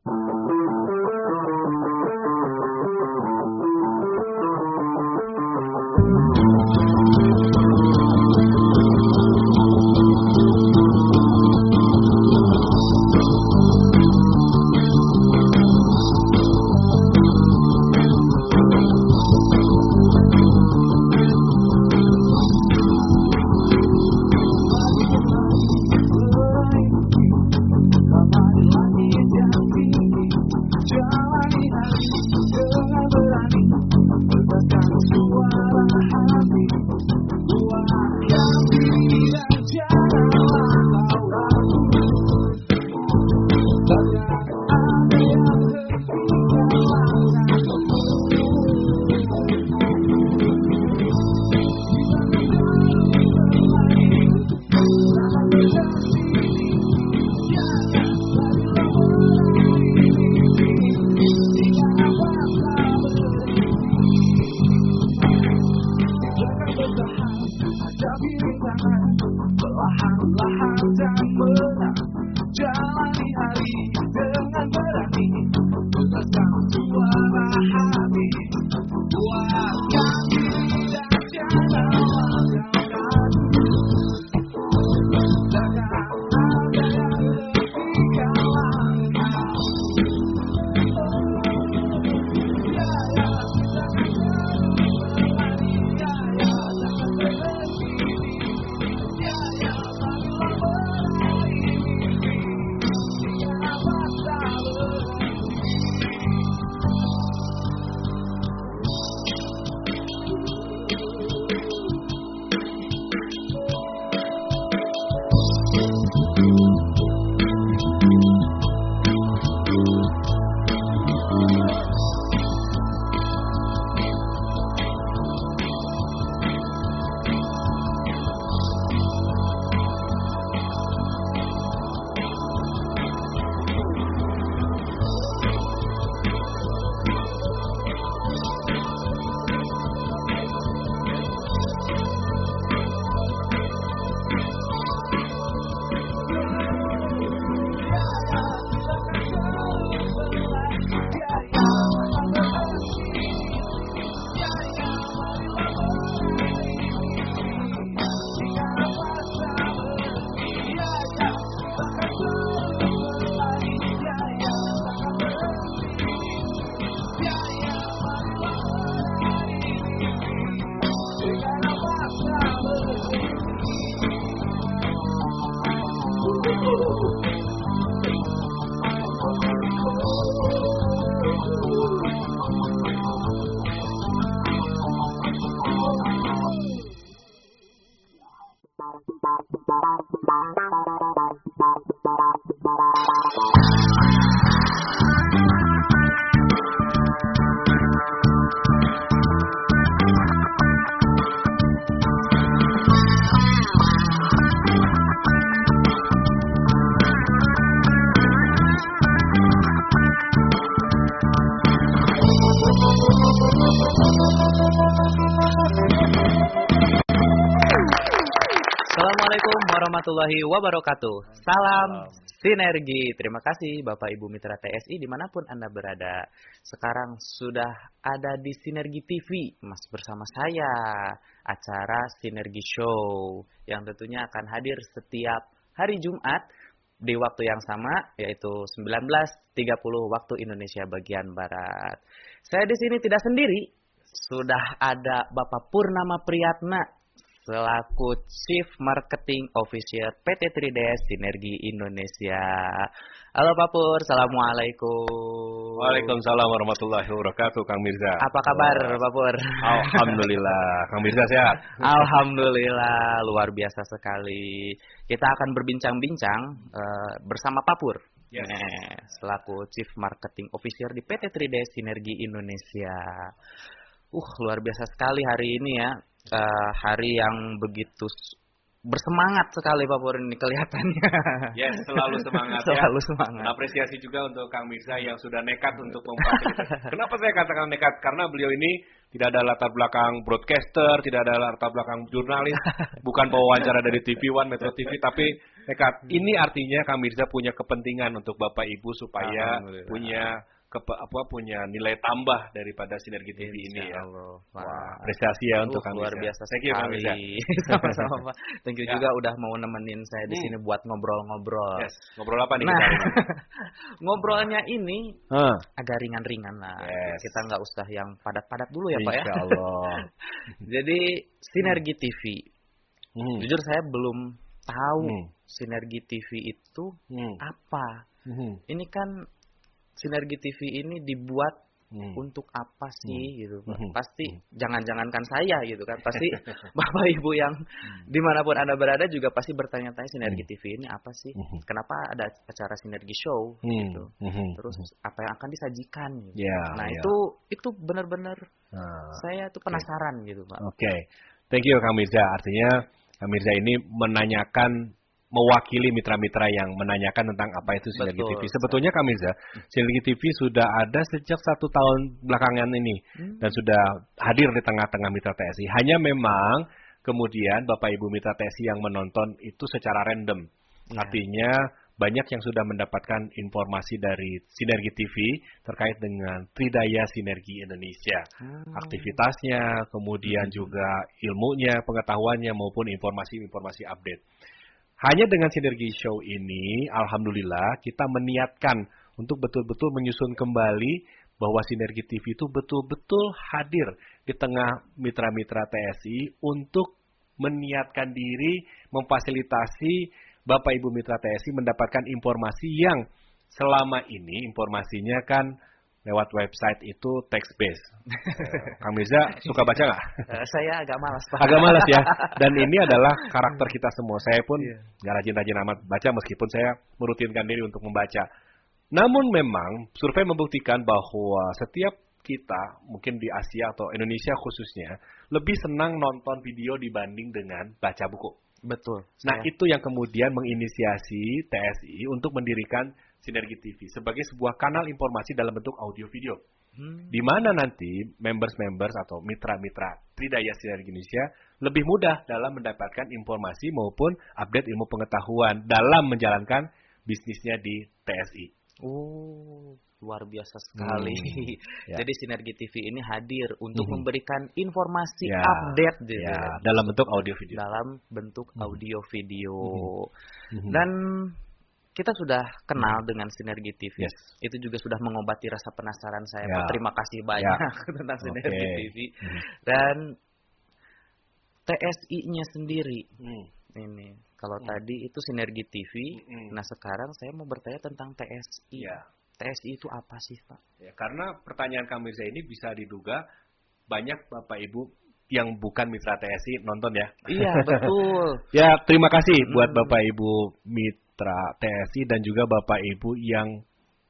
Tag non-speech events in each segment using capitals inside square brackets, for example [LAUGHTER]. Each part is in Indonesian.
Assalamualaikum warahmatullahi wabarakatuh. Salam sinergi. Terima kasih Bapak Ibu Mitra TSI di mana pun Anda berada. Sekarang sudah ada di Sinergi TV, Mas bersama saya. Acara Sinergi Show yang tentunya akan hadir setiap hari Jumat di waktu yang sama yaitu 19.30 waktu Indonesia bagian Barat. Saya di sini tidak sendiri, sudah ada Bapak Purnama Priyatna selaku Chief Marketing Officer PT 3D Sinergi Indonesia. Halo Pak Pur, Assalamualaikum. Waalaikumsalam warahmatullahi wabarakatuh, Kang Mirza. Apa kabar Pak Pur? Alhamdulillah, Kang Mirza sehat. Alhamdulillah, luar biasa sekali. Kita akan berbincang-bincang uh, bersama Pak Pur. Yes. Eh, selaku Chief Marketing Officer di PT 3D Sinergi Indonesia. Uh, luar biasa sekali hari ini ya uh, hari yang begitu bersemangat sekali Pak Pur ini kelihatannya. Ya, yes, selalu semangat [LAUGHS] selalu ya. semangat. Apresiasi juga untuk Kang Mirza yang sudah nekat untuk memfasilitasi. Kenapa saya katakan nekat? Karena beliau ini tidak ada latar belakang broadcaster, tidak ada latar belakang jurnalis, [LAUGHS] bukan pewawancara dari TV One, Metro TV, tapi Nekat. Ini artinya Kang Mirza punya kepentingan untuk Bapak Ibu supaya punya kepe, apa punya nilai tambah daripada sinergi TV ini ya. Allah. Wah, apresiasi ya untuk Uh, Kang luar biasa Thank you. [LAUGHS] Sama-sama. Thank you Ya. juga udah mau nemenin saya di Hmm. sini buat ngobrol-ngobrol. Yes, ngobrol apa nih Nah, kita [LAUGHS] ngobrolnya ini Hah, agak ringan-ringan lah. Yes. Kita nggak usah yang padat-padat dulu ya Pak ya. Insya Allah. [LAUGHS] Jadi Sinergi TV. Hmm. Jujur saya belum tahu Hmm. Sinergi TV itu Hmm. apa. Hmm. Ini kan Sinergi TV ini dibuat Hmm. untuk apa sih gitu Pak. Hmm. Pasti Hmm. jangan-jangankan saya gitu kan. Pasti [LAUGHS] [LAUGHS] Bapak Ibu yang di mana pun Anda berada juga pasti bertanya-tanya Sinergi TV ini apa sih? Hmm. Kenapa ada acara Sinergi Show Hmm. gitu. Hmm. Terus apa yang akan disajikan gitu. Ya, Nah, ya. itu itu benar-benar Nah, saya tuh penasaran gitu, Pak. Oke, thank you Kang Mirza. Artinya Kang Mirza ini menanyakan mewakili mitra-mitra yang menanyakan tentang apa itu Sinergi Betul. TV. Sebetulnya Kang Mirza, Sinergi TV sudah ada sejak satu tahun belakangan ini Hmm. dan sudah hadir di tengah-tengah mitra TSI. Hanya memang kemudian Bapak Ibu mitra TSI yang menonton itu secara random. Ya. Artinya banyak yang sudah mendapatkan informasi dari Sinergi TV terkait dengan Tridaya Sinergi Indonesia Hmm. aktivitasnya, kemudian juga ilmunya, pengetahuannya maupun informasi-informasi update. Hanya dengan sinergi show ini, alhamdulillah kita meniatkan untuk betul-betul menyusun kembali bahwa sinergi TV itu betul-betul hadir di tengah mitra-mitra TSI untuk meniatkan diri, memfasilitasi Bapak Ibu mitra TSI mendapatkan informasi yang selama ini informasinya kan lewat website itu text based. [LAUGHS] Kang Mirza suka baca nggak? Eh, saya agak malas, Pak. Agak malas ya. Dan ini [LAUGHS] adalah karakter kita semua. Saya pun Iya. nggak rajin-rajin amat baca meskipun saya merutinkan diri untuk membaca. Namun memang survei membuktikan bahwa setiap kita mungkin di Asia atau Indonesia khususnya lebih senang nonton video dibanding dengan baca buku. Betul. Nah, Saya- itu yang kemudian menginisiasi TSI untuk mendirikan Sinergi TV sebagai sebuah kanal informasi dalam bentuk audio video. Hmm. Di mana nanti members-members atau mitra-mitra Tridaya Sinergi Indonesia lebih mudah dalam mendapatkan informasi maupun update ilmu pengetahuan dalam menjalankan bisnisnya di TSI. Oh, luar biasa sekali. Hmm, [LAUGHS] ya. Jadi Sinergi TV ini hadir untuk Mhm. memberikan informasi Ya, update gitu Ya, ya. dalam bentuk audio video. dalam bentuk Mhm. audio video. Mhm. Dan kita sudah kenal dengan Sinergi TV. Yes. Itu juga sudah mengobati rasa penasaran saya. Ya. Pak. Terima kasih banyak [LAUGHS] tentang Oke. Sinergi TV. Mhm. Dan TSI-nya sendiri Hmm. ini. Kalau Hmm. tadi itu Sinergi TV, Hmm. nah sekarang saya mau bertanya tentang TSI. Ya. TSI itu apa sih, Pak? Ya, karena pertanyaan Kang Mirza ini bisa diduga banyak Bapak Ibu yang bukan mitra TSI nonton ya. Iya, betul. [LAUGHS] Ya, terima kasih Hmm. buat Bapak Ibu mitra TSI dan juga Bapak Ibu yang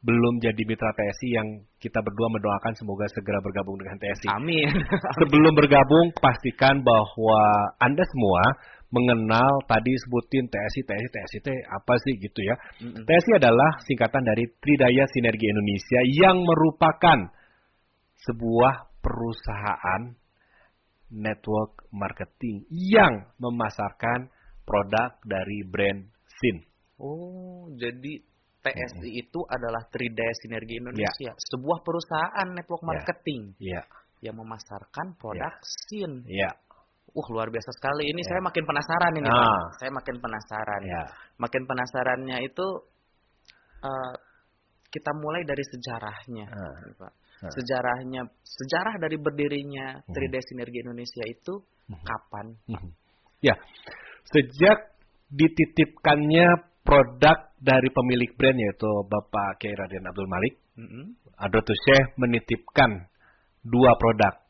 belum jadi mitra TSI yang kita berdua mendoakan semoga segera bergabung dengan TSI. Amin. [LAUGHS] Sebelum bergabung, pastikan bahwa Anda semua mengenal tadi sebutin TSI, TSI, TSI, T apa sih gitu ya. Mm-mm. TSI adalah singkatan dari Tridaya Sinergi Indonesia yang merupakan sebuah perusahaan network marketing yang memasarkan produk dari brand Sin. Oh, jadi TSI itu adalah Tridaya Sinergi Ya. Indonesia, sebuah perusahaan network Ya. marketing Iya, yang memasarkan produk SIN. iya, Wah, luar biasa sekali. Ini Ya. saya makin penasaran ini, Ah. Pak. Saya makin penasaran. iya. Makin penasarannya itu eh, kita mulai dari sejarahnya, Ah. Pak. Ah. Sejarahnya, sejarah dari berdirinya Hmm. Tridaya Sinergi Indonesia itu Mhm. kapan? Mhm. Ya, sejak dititipkannya produk dari pemilik brand yaitu Bapak Kiai Raden Abdul Malik, Mm-mm. Adratus Syekh menitipkan dua produk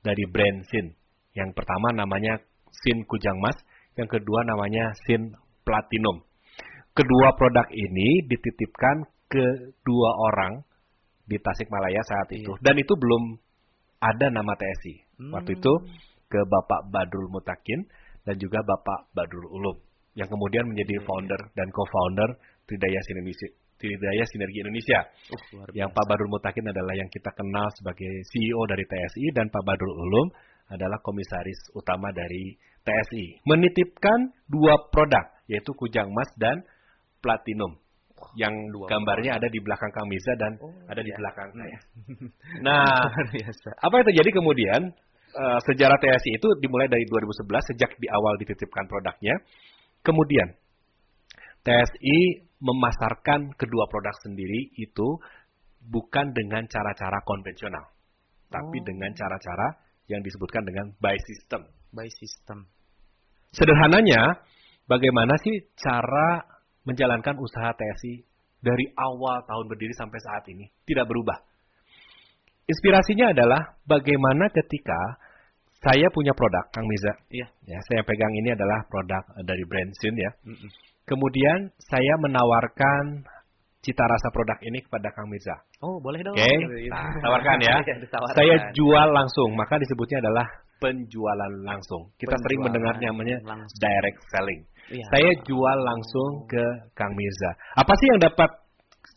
dari brand Sin. Yang pertama namanya Sin Kujang Mas, yang kedua namanya Sin Platinum. Kedua produk ini dititipkan ke dua orang di Tasikmalaya saat itu. Iya. Dan itu belum ada nama TSI. Waktu Hmm. itu ke Bapak Badrul Mutakin dan juga Bapak Badrul Ulum yang kemudian menjadi founder dan co-founder Tridaya Sinergi, Tridaya Sinergi Indonesia. Uh, luar Yang. Pak Badrul Mutakin adalah yang kita kenal sebagai CEO dari TSI dan Pak Badrul Ulum adalah komisaris utama dari TSI. Menitipkan dua produk yaitu kujang emas dan platinum yang Dua gambarnya ada di belakang Kang Miza dan Oh, ada di iya. belakang saya. [LAUGHS] Nah, apa yang terjadi kemudian? eh, sejarah TSI itu dimulai dari 2011 sejak di awal dititipkan produknya. Kemudian TSI memasarkan kedua produk sendiri itu bukan dengan cara-cara konvensional, tapi Oh. dengan cara-cara yang disebutkan dengan buy system. By system. Sederhananya, bagaimana sih cara menjalankan usaha TSI dari awal tahun berdiri sampai saat ini? Tidak berubah. Inspirasinya adalah bagaimana ketika saya punya produk, Kang Miza. Iya. Ya, saya pegang ini adalah produk eh, dari brand Sin ya. Mm-mm. Kemudian saya menawarkan cita rasa produk ini kepada Kang Mirza. Oh, boleh dong. Oke, Gitu. nah, tawarkan ya. [LAUGHS] Saya jual langsung, maka disebutnya adalah penjualan langsung. Kita sering Penjualan mendengar namanya langsung. direct selling. Iya. Saya jual langsung ke Kang Mirza. Apa sih yang dapat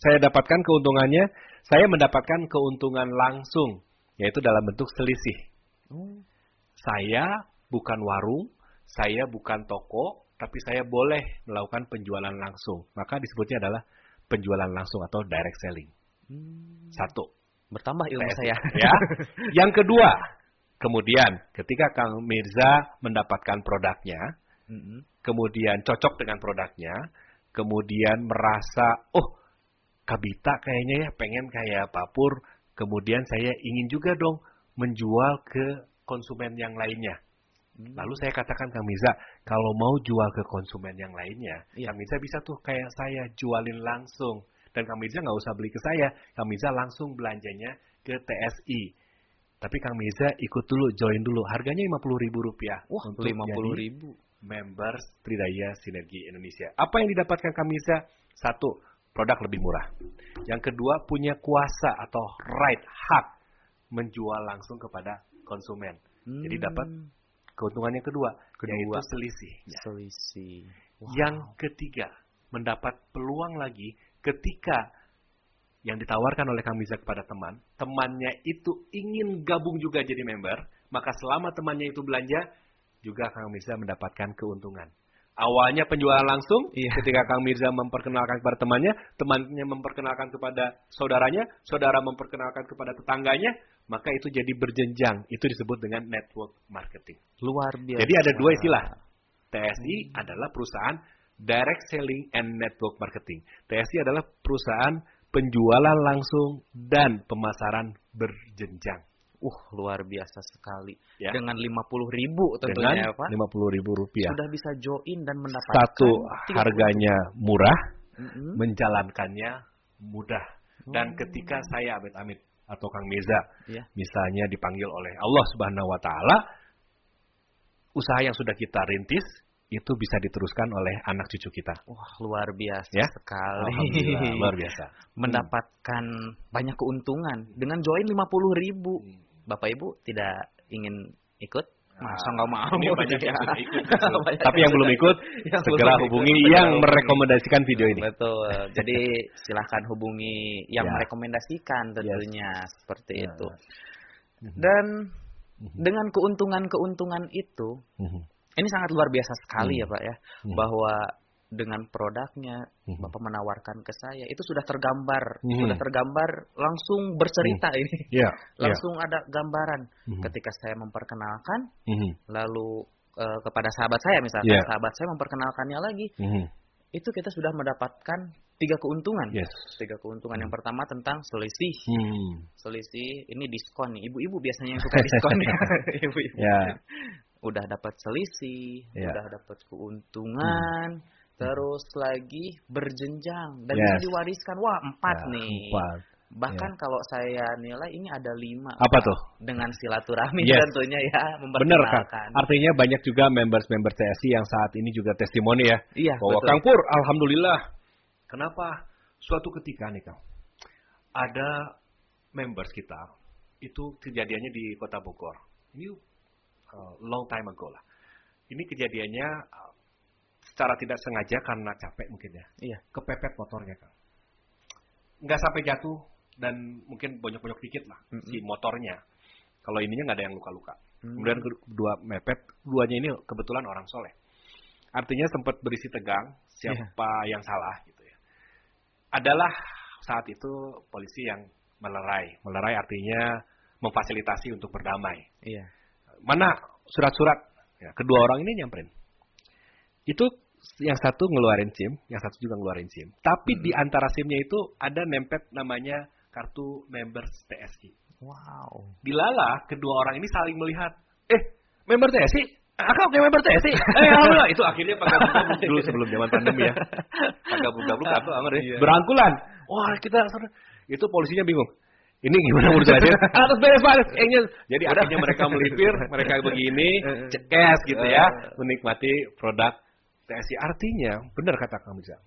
saya dapatkan keuntungannya? Saya mendapatkan keuntungan langsung, yaitu dalam bentuk selisih. Saya bukan warung, saya bukan toko, tapi saya boleh melakukan penjualan langsung. Maka disebutnya adalah penjualan langsung atau direct selling. hmm. Satu. Bertambah ilmu TSI, saya. Ya. [LAUGHS] Yang kedua, kemudian ketika Kang Mirza mendapatkan produknya, Mm-mm. kemudian cocok dengan produknya, kemudian merasa, oh, Kabita kayaknya ya pengen kayak Papur, kemudian saya ingin juga dong menjual ke konsumen yang lainnya. Hmm. Lalu saya katakan Kang Mirza, kalau mau jual ke konsumen yang lainnya, Iya. Kang Mirza bisa tuh kayak saya jualin langsung. Dan Kang Mirza nggak usah beli ke saya, Kang Mirza langsung belanjanya ke TSI. Tapi Kang Mirza ikut dulu, join dulu. Harganya lima ribu rupiah. Wah, untuk lima puluh jadi ribu. members Tridaya Sinergi Indonesia. Apa yang didapatkan Kang Mirza? Satu, produk lebih murah. Yang kedua, punya kuasa atau right, hak menjual langsung kepada konsumen. Jadi Hmm. dapat keuntungan yang kedua, Kedua. yaitu selisih. selisih. Wow. Yang ketiga, mendapat peluang lagi ketika yang ditawarkan oleh Kang Mirza kepada teman, temannya itu ingin gabung juga jadi member, maka selama temannya itu belanja, juga Kang Mirza mendapatkan keuntungan. Awalnya penjualan langsung, Iya. ketika Kang Mirza memperkenalkan kepada temannya, temannya memperkenalkan kepada saudaranya, saudara memperkenalkan kepada tetangganya, maka itu jadi berjenjang. Itu disebut dengan network marketing. luar biasa. Jadi ada dua istilah. TSI adalah perusahaan direct selling and network marketing. TSI adalah perusahaan penjualan langsung dan pemasaran berjenjang. Uh, luar biasa sekali. Ya. Dengan lima puluh ribu tentunya ya, Dengan Pak. lima puluh ribu rupiah. Sudah bisa join dan mendapatkan Satu, 30. harganya murah, Mm-mm. menjalankannya mudah. Dan Oh. ketika saya amit-amit atau Kang Meza, Iya. misalnya dipanggil oleh Allah Subhanahu wa taala, usaha yang sudah kita rintis itu bisa diteruskan oleh anak cucu kita. Wah, luar biasa Ya. sekali. Alhamdulillah, luar biasa. [LAUGHS] Mendapatkan banyak keuntungan dengan join lima puluh ribu. Hmm. Bapak Ibu tidak ingin ikut? Masa nggak mau? ini banyak yang Ya. sudah ikut. [LAUGHS] Banyak Tapi yang belum ikut, [LAUGHS] Yang segera belum ikut, hubungi segera yang merekomendasikan video ini. Betul. Jadi silahkan hubungi yang Ya. merekomendasikan tentunya seperti Ya. itu. Mhm. Dan Mhm. dengan keuntungan-keuntungan itu, Mhm. ini sangat luar biasa sekali Hmm. ya Pak ya, Hmm. bahwa dengan produknya Mhm. Bapak menawarkan ke saya itu sudah tergambar, Hmm. sudah tergambar langsung bercerita ini, Ya, [LAUGHS] ya. langsung ada gambaran. Mhm. Ketika saya memperkenalkan, Mhm. lalu eh, kepada sahabat saya misalkan, Ya. sahabat saya memperkenalkannya lagi, Mhm. itu kita sudah mendapatkan tiga keuntungan. Yes. Tiga keuntungan. Yang pertama tentang selisih. Hmm. Selisih ini diskon nih. Ibu-ibu biasanya yang suka diskon ya. [LAUGHS] Ibu-ibu. Ya. Udah dapat selisih, Ya. udah dapat keuntungan, terus lagi berjenjang dan Yes. bisa diwariskan. Wah, empat Ya, nih. Empat. Bahkan kalau saya nilai ini ada lima. Apa Pak. tuh? Dengan silaturahmi Yes. tentunya ya Benar kan? memperkenalkan. Artinya banyak juga members-member TSI yang saat ini juga testimoni ya. Iya, bahwa betul. Kang Pur, alhamdulillah. Kenapa? Suatu ketika nih Kang, ada members kita itu kejadiannya di Kota Bogor. Ini uh, long time ago lah. Ini kejadiannya uh, secara tidak sengaja karena capek mungkin ya. Iya. Kepepet motornya Kang. Nggak sampai jatuh dan mungkin bonyok-bonyok dikit lah Mm-mm. si motornya. Kalau ininya nggak ada yang luka-luka. Hmm. Kemudian kedua mepet, keduanya ini kebetulan orang soleh. artinya sempat berisi tegang siapa yeah. yang salah gitu ya. Adalah saat itu polisi yang melerai. Melerai artinya memfasilitasi untuk berdamai. Iya. Mana surat-surat? Ya, kedua orang ini nyamperin. Itu yang satu ngeluarin SIM, yang satu juga ngeluarin SIM. Tapi hmm. di antara SIM-nya itu ada nempet namanya kartu members TSI. Wow. Dilala kedua orang ini saling melihat. Eh, member TSI? Akak oke member TSI? Eh, alhamdulillah. Itu akhirnya pakai dulu sebelum zaman pandemi ya. Pakai gabung-gabung kartu amat ya. Berangkulan. Wah, kita itu polisinya bingung. Ini gimana menurut saya? [LAUGHS] Atas beres beres kayaknya. Jadi akhirnya mereka melipir, mereka begini, [LAUGHS] cekes gitu ya, menikmati produk TSI. Artinya, benar kata kamu Bisa.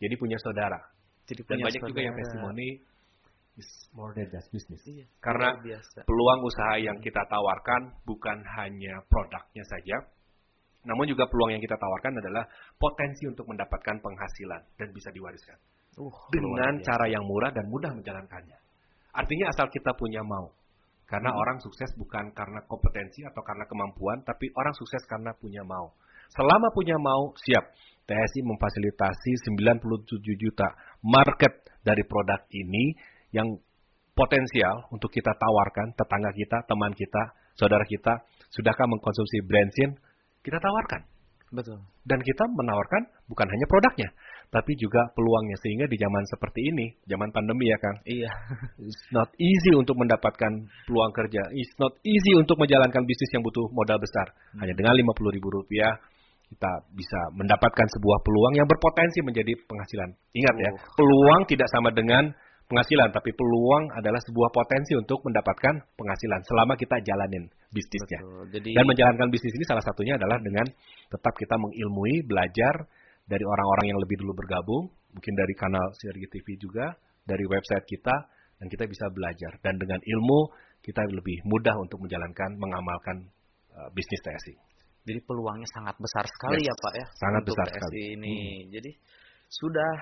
Jadi punya saudara. Jadi punya Dan banyak saudara. juga yang testimoni is more than just business. Iya, Karena biasa. peluang usaha yang kita tawarkan bukan hanya produknya saja, namun juga peluang yang kita tawarkan adalah potensi untuk mendapatkan penghasilan dan bisa diwariskan. Uh, dengan cara yang murah dan mudah menjalankannya. Artinya asal kita punya mau. Karena hmm. orang sukses bukan karena kompetensi atau karena kemampuan, tapi orang sukses karena punya mau. Selama punya mau, siap. TSI memfasilitasi 97 juta market dari produk ini yang potensial untuk kita tawarkan tetangga kita, teman kita, saudara kita, sudahkah mengkonsumsi bensin? Kita tawarkan. Betul. Dan kita menawarkan bukan hanya produknya, tapi juga peluangnya sehingga di zaman seperti ini, zaman pandemi ya Kang. Iya. It's not easy untuk mendapatkan peluang kerja. It's not easy untuk menjalankan bisnis yang butuh modal besar. Hmm. Hanya dengan 50 ribu rupiah kita bisa mendapatkan sebuah peluang yang berpotensi menjadi penghasilan. Ingat ya, oh. peluang tidak sama dengan penghasilan, tapi peluang adalah sebuah potensi untuk mendapatkan penghasilan selama kita jalanin bisnisnya. Betul, jadi... Dan menjalankan bisnis ini salah satunya adalah dengan tetap kita mengilmui, belajar dari orang-orang yang lebih dulu bergabung, mungkin dari kanal Sinergi TV juga, dari website kita, dan kita bisa belajar. Dan dengan ilmu, kita lebih mudah untuk menjalankan, mengamalkan uh, bisnis TSI. Jadi peluangnya sangat besar sekali yes, ya Pak ya. Sangat besar TSI sekali. ini. Hmm. Jadi sudah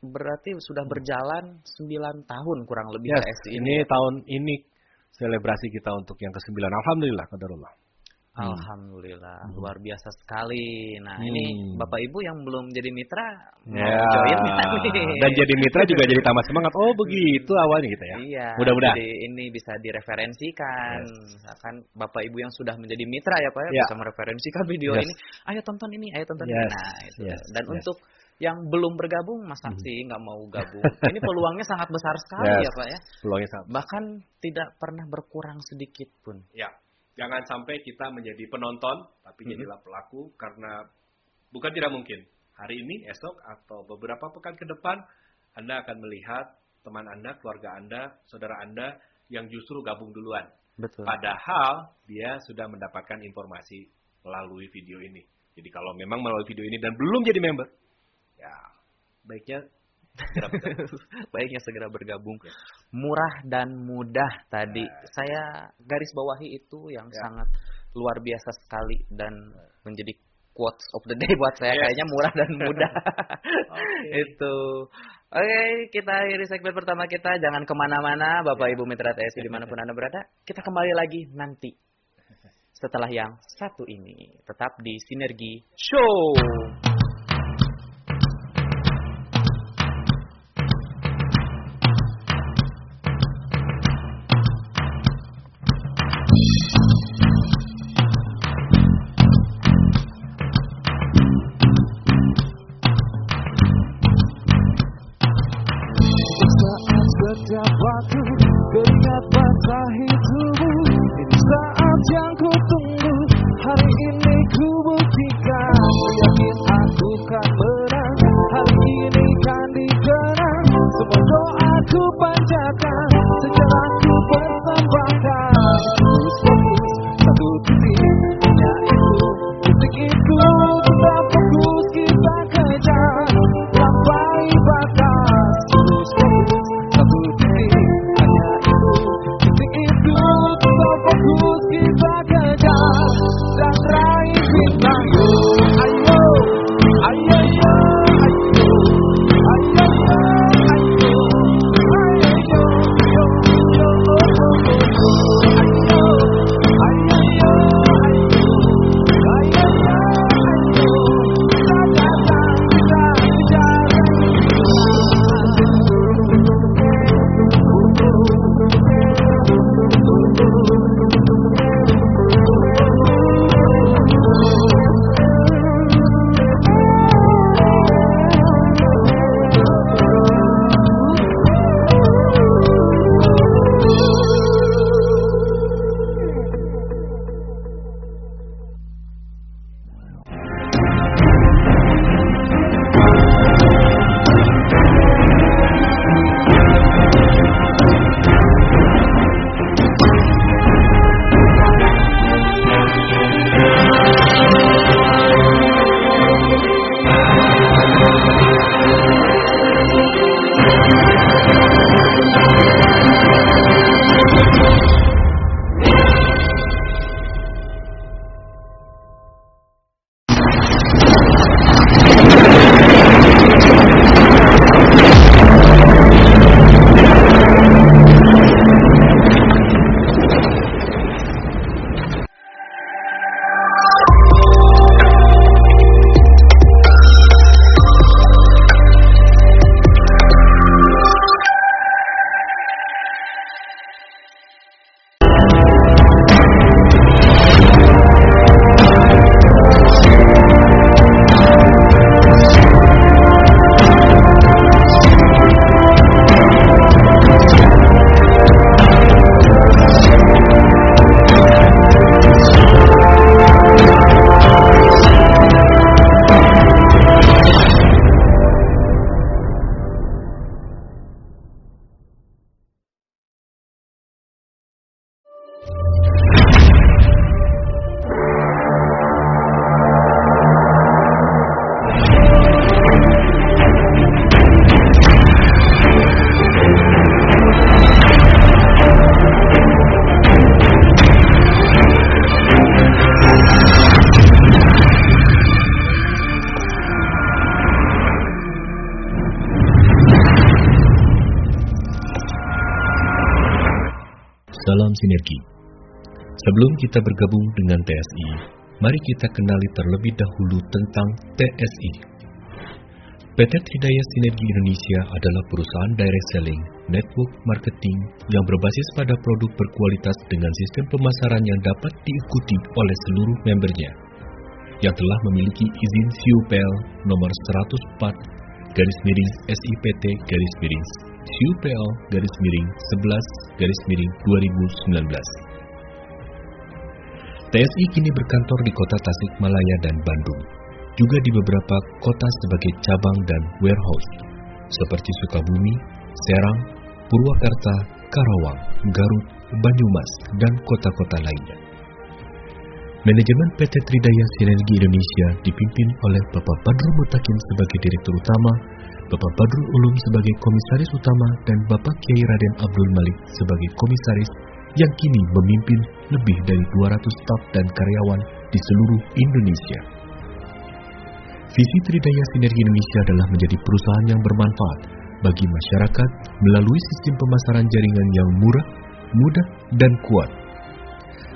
berarti sudah berjalan 9 tahun kurang lebih yes, TSI ini. Ini ya? tahun ini selebrasi kita untuk yang ke-9. Alhamdulillah, kadarullah. Hmm. Alhamdulillah, hmm. luar biasa sekali. Nah, hmm. ini Bapak Ibu yang belum jadi mitra ya. join [LAUGHS] Dan jadi mitra juga jadi tambah semangat. Oh, begitu awalnya gitu ya. Iya. Mudah-mudahan. Jadi ini bisa direferensikan. Yes. Misalkan Bapak Ibu yang sudah menjadi mitra ya Pak ya, ya. bisa mereferensikan video yes. ini. Ayo tonton ini, ayo tonton yes. ini. Nah, itu. Yes. Dan yes. untuk yang belum bergabung masa hmm. sih nggak mau [LAUGHS] gabung. Ini peluangnya sangat besar sekali yes, ya Pak ya. Peluangnya sangat. Bahkan tidak pernah berkurang sedikit pun. Ya, jangan sampai kita menjadi penonton tapi hmm. jadilah pelaku karena bukan tidak mungkin hari ini, esok atau beberapa pekan ke depan Anda akan melihat teman Anda, keluarga Anda, saudara Anda yang justru gabung duluan. Betul. Padahal dia sudah mendapatkan informasi melalui video ini. Jadi kalau memang melalui video ini dan belum jadi member, ya baiknya segera [LAUGHS] baiknya segera bergabung. Ya. Murah dan mudah tadi ya. saya garis bawahi itu yang ya. sangat luar biasa sekali dan menjadi quotes of the day buat saya kayaknya murah dan mudah. [LAUGHS] okay. itu. Oke, okay, kita akhiri segmen pertama kita. Jangan ke mana-mana, Bapak ya. Ibu Mitra TSI [LAUGHS] di mana pun Anda berada. Kita kembali lagi nanti setelah yang satu ini. Tetap di Sinergi Show. wajah batu Keringat basahi kita bergabung dengan TSI, mari kita kenali terlebih dahulu tentang TSI. PT Tridaya Sinergi Indonesia adalah perusahaan direct selling, network marketing yang berbasis pada produk berkualitas dengan sistem pemasaran yang dapat diikuti oleh seluruh membernya yang telah memiliki izin SIUPL nomor 104 garis miring SIPT garis miring SIUPL garis miring 11 garis miring 2019. TSI kini berkantor di kota Tasikmalaya dan Bandung, juga di beberapa kota sebagai cabang dan warehouse, seperti Sukabumi, Serang, Purwakarta, Karawang, Garut, Banyumas, dan kota-kota lainnya. Manajemen PT Tridaya Sinergi Indonesia dipimpin oleh Bapak Badrul Mutakin sebagai Direktur Utama, Bapak Badrul Ulum sebagai Komisaris Utama, dan Bapak Kiai Raden Abdul Malik sebagai Komisaris yang kini memimpin lebih dari 200 staf dan karyawan di seluruh Indonesia. Visi Tridaya Sinergi Indonesia adalah menjadi perusahaan yang bermanfaat bagi masyarakat melalui sistem pemasaran jaringan yang murah, mudah, dan kuat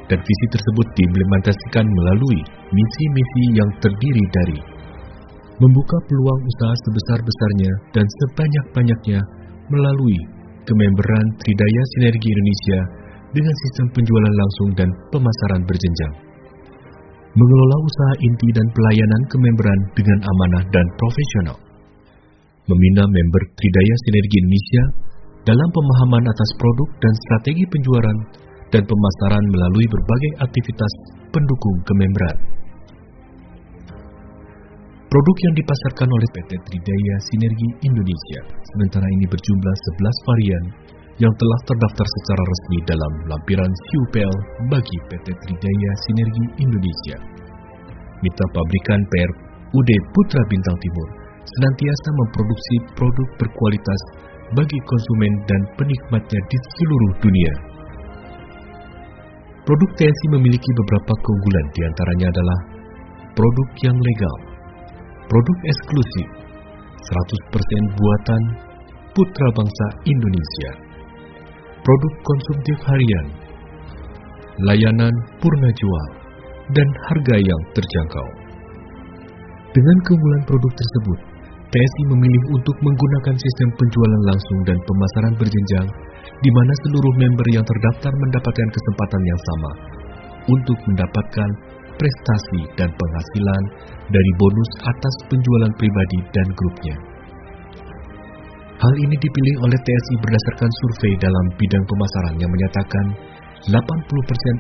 dan visi tersebut diimplementasikan melalui misi-misi yang terdiri dari membuka peluang usaha sebesar-besarnya dan sebanyak-banyaknya melalui kememberan Tridaya Sinergi Indonesia dengan sistem penjualan langsung dan pemasaran berjenjang. Mengelola usaha inti dan pelayanan kememberan dengan amanah dan profesional. Membina member Tridaya Sinergi Indonesia dalam pemahaman atas produk dan strategi penjualan dan pemasaran melalui berbagai aktivitas pendukung kemembran. Produk yang dipasarkan oleh PT Tridaya Sinergi Indonesia sementara ini berjumlah 11 varian yang telah terdaftar secara resmi dalam lampiran SIUPL bagi PT Tridaya Sinergi Indonesia. Mitra pabrikan PR UD Putra Bintang Timur senantiasa memproduksi produk berkualitas bagi konsumen dan penikmatnya di seluruh dunia. Produk TSI memiliki beberapa keunggulan di antaranya adalah produk yang legal, produk eksklusif, 100% buatan putra bangsa Indonesia, produk konsumtif harian, layanan purna jual, dan harga yang terjangkau. Dengan keunggulan produk tersebut, TSI memilih untuk menggunakan sistem penjualan langsung dan pemasaran berjenjang di mana seluruh member yang terdaftar mendapatkan kesempatan yang sama untuk mendapatkan prestasi dan penghasilan dari bonus atas penjualan pribadi dan grupnya. Hal ini dipilih oleh TSI berdasarkan survei dalam bidang pemasaran yang menyatakan 80%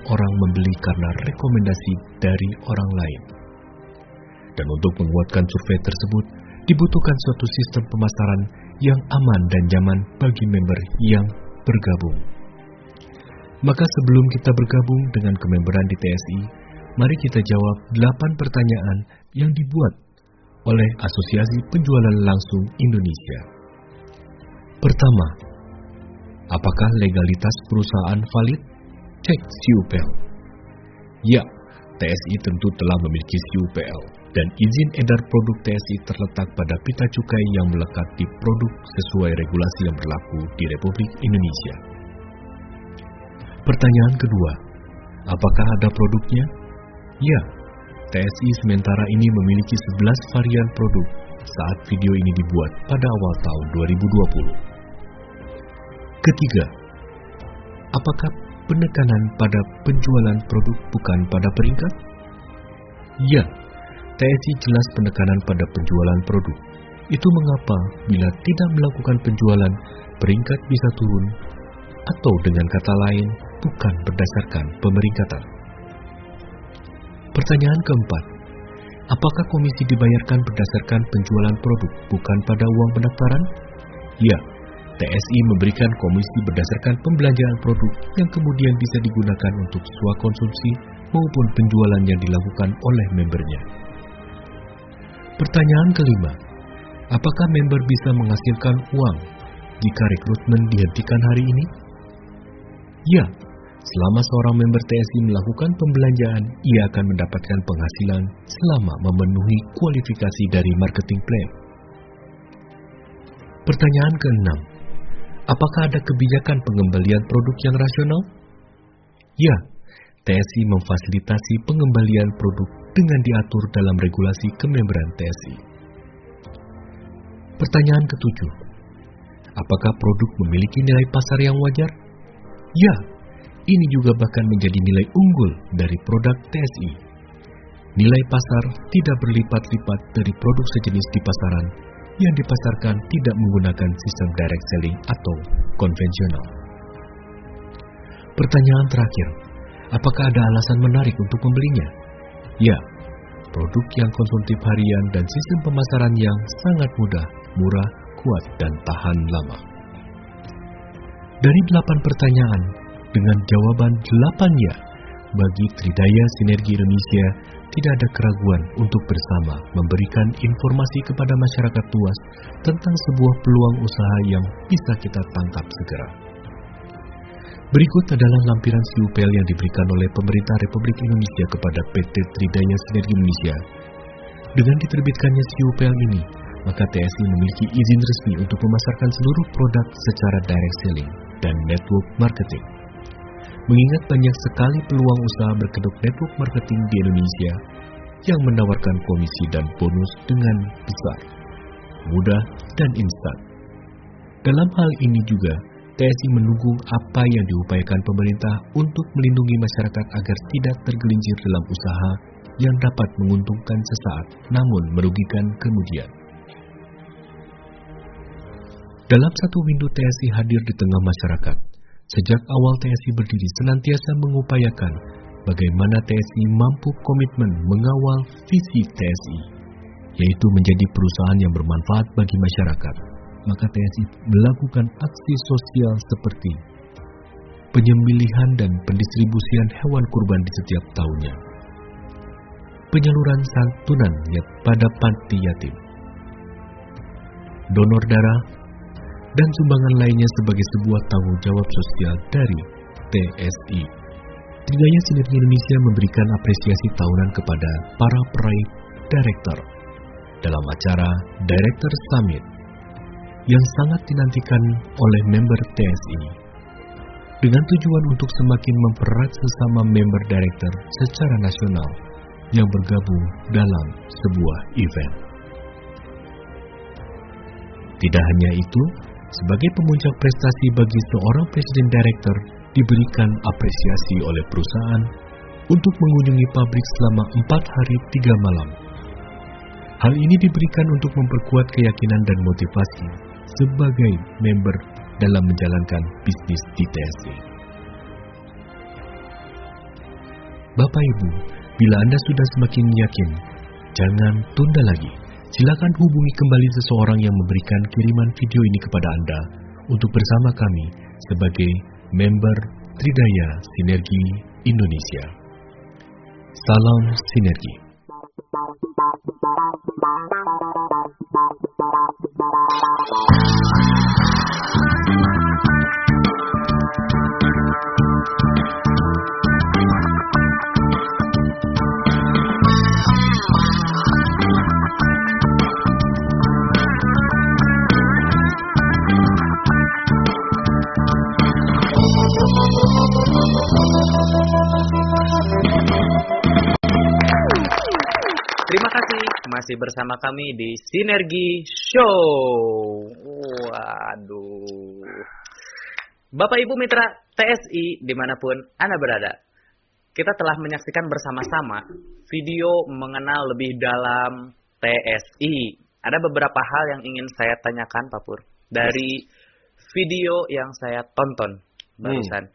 orang membeli karena rekomendasi dari orang lain. Dan untuk menguatkan survei tersebut, dibutuhkan suatu sistem pemasaran yang aman dan nyaman bagi member yang bergabung. Maka sebelum kita bergabung dengan kememberan di TSI, mari kita jawab 8 pertanyaan yang dibuat oleh Asosiasi Penjualan Langsung Indonesia. Pertama, apakah legalitas perusahaan valid? Cek SIUPL. Ya, TSI tentu telah memiliki SIUPL dan izin edar produk TSI terletak pada pita cukai yang melekat di produk sesuai regulasi yang berlaku di Republik Indonesia. Pertanyaan kedua, apakah ada produknya? Ya, TSI sementara ini memiliki 11 varian produk saat video ini dibuat pada awal tahun 2020. Ketiga, apakah penekanan pada penjualan produk bukan pada peringkat? Ya, TSI jelas penekanan pada penjualan produk. Itu mengapa bila tidak melakukan penjualan, peringkat bisa turun, atau dengan kata lain, bukan berdasarkan pemeringkatan. Pertanyaan keempat, apakah komisi dibayarkan berdasarkan penjualan produk, bukan pada uang pendaftaran? Ya, TSI memberikan komisi berdasarkan pembelanjaan produk yang kemudian bisa digunakan untuk swakonsumsi maupun penjualan yang dilakukan oleh membernya. Pertanyaan kelima, apakah member bisa menghasilkan uang jika rekrutmen dihentikan hari ini? Ya, selama seorang member TSI melakukan pembelanjaan, ia akan mendapatkan penghasilan selama memenuhi kualifikasi dari marketing plan. Pertanyaan keenam, apakah ada kebijakan pengembalian produk yang rasional? Ya, TSI memfasilitasi pengembalian produk dengan diatur dalam regulasi kememberan TSI. Pertanyaan ketujuh, apakah produk memiliki nilai pasar yang wajar? Ya, ini juga bahkan menjadi nilai unggul dari produk TSI. Nilai pasar tidak berlipat-lipat dari produk sejenis di pasaran yang dipasarkan tidak menggunakan sistem direct selling atau konvensional. Pertanyaan terakhir, apakah ada alasan menarik untuk membelinya? Ya, produk yang konsumtif harian dan sistem pemasaran yang sangat mudah, murah, kuat, dan tahan lama. Dari delapan pertanyaan, dengan jawaban delapan ya, bagi Tridaya Sinergi Indonesia tidak ada keraguan untuk bersama memberikan informasi kepada masyarakat luas tentang sebuah peluang usaha yang bisa kita tangkap segera. Berikut adalah lampiran siupel yang diberikan oleh pemerintah Republik Indonesia kepada PT Tridaya Sinergi Indonesia. Dengan diterbitkannya siupel ini, maka TSI memiliki izin resmi untuk memasarkan seluruh produk secara direct selling dan network marketing. Mengingat banyak sekali peluang usaha berkedok network marketing di Indonesia yang menawarkan komisi dan bonus dengan besar, mudah, dan instan. Dalam hal ini juga, TSI menunggu apa yang diupayakan pemerintah untuk melindungi masyarakat agar tidak tergelincir dalam usaha yang dapat menguntungkan sesaat namun merugikan kemudian. Dalam satu window TSI hadir di tengah masyarakat, sejak awal TSI berdiri senantiasa mengupayakan bagaimana TSI mampu komitmen mengawal visi TSI, yaitu menjadi perusahaan yang bermanfaat bagi masyarakat. Maka TSI melakukan aksi sosial seperti penyembelihan dan pendistribusian hewan kurban di setiap tahunnya, penyaluran santunan pada panti yatim, donor darah, dan sumbangan lainnya sebagai sebuah tanggung jawab sosial dari TSI. Tridaya Sinergi Indonesia memberikan apresiasi tahunan kepada para peraih director dalam acara Director Summit yang sangat dinantikan oleh member TSI dengan tujuan untuk semakin mempererat sesama member director secara nasional yang bergabung dalam sebuah event. Tidak hanya itu, sebagai pemuncak prestasi bagi seorang presiden director diberikan apresiasi oleh perusahaan untuk mengunjungi pabrik selama empat hari tiga malam. Hal ini diberikan untuk memperkuat keyakinan dan motivasi sebagai member dalam menjalankan bisnis di TSC. Bapak Ibu, bila Anda sudah semakin yakin, jangan tunda lagi. Silakan hubungi kembali seseorang yang memberikan kiriman video ini kepada Anda untuk bersama kami sebagai member Tridaya Sinergi Indonesia. Salam Sinergi. Masih bersama kami di Sinergi Show. Waduh. Bapak Ibu Mitra TSI di mana pun Anda berada. Kita telah menyaksikan bersama-sama video mengenal lebih dalam TSI. Ada beberapa hal yang ingin saya tanyakan Pak Pur. Dari video yang saya tonton barusan. Hmm.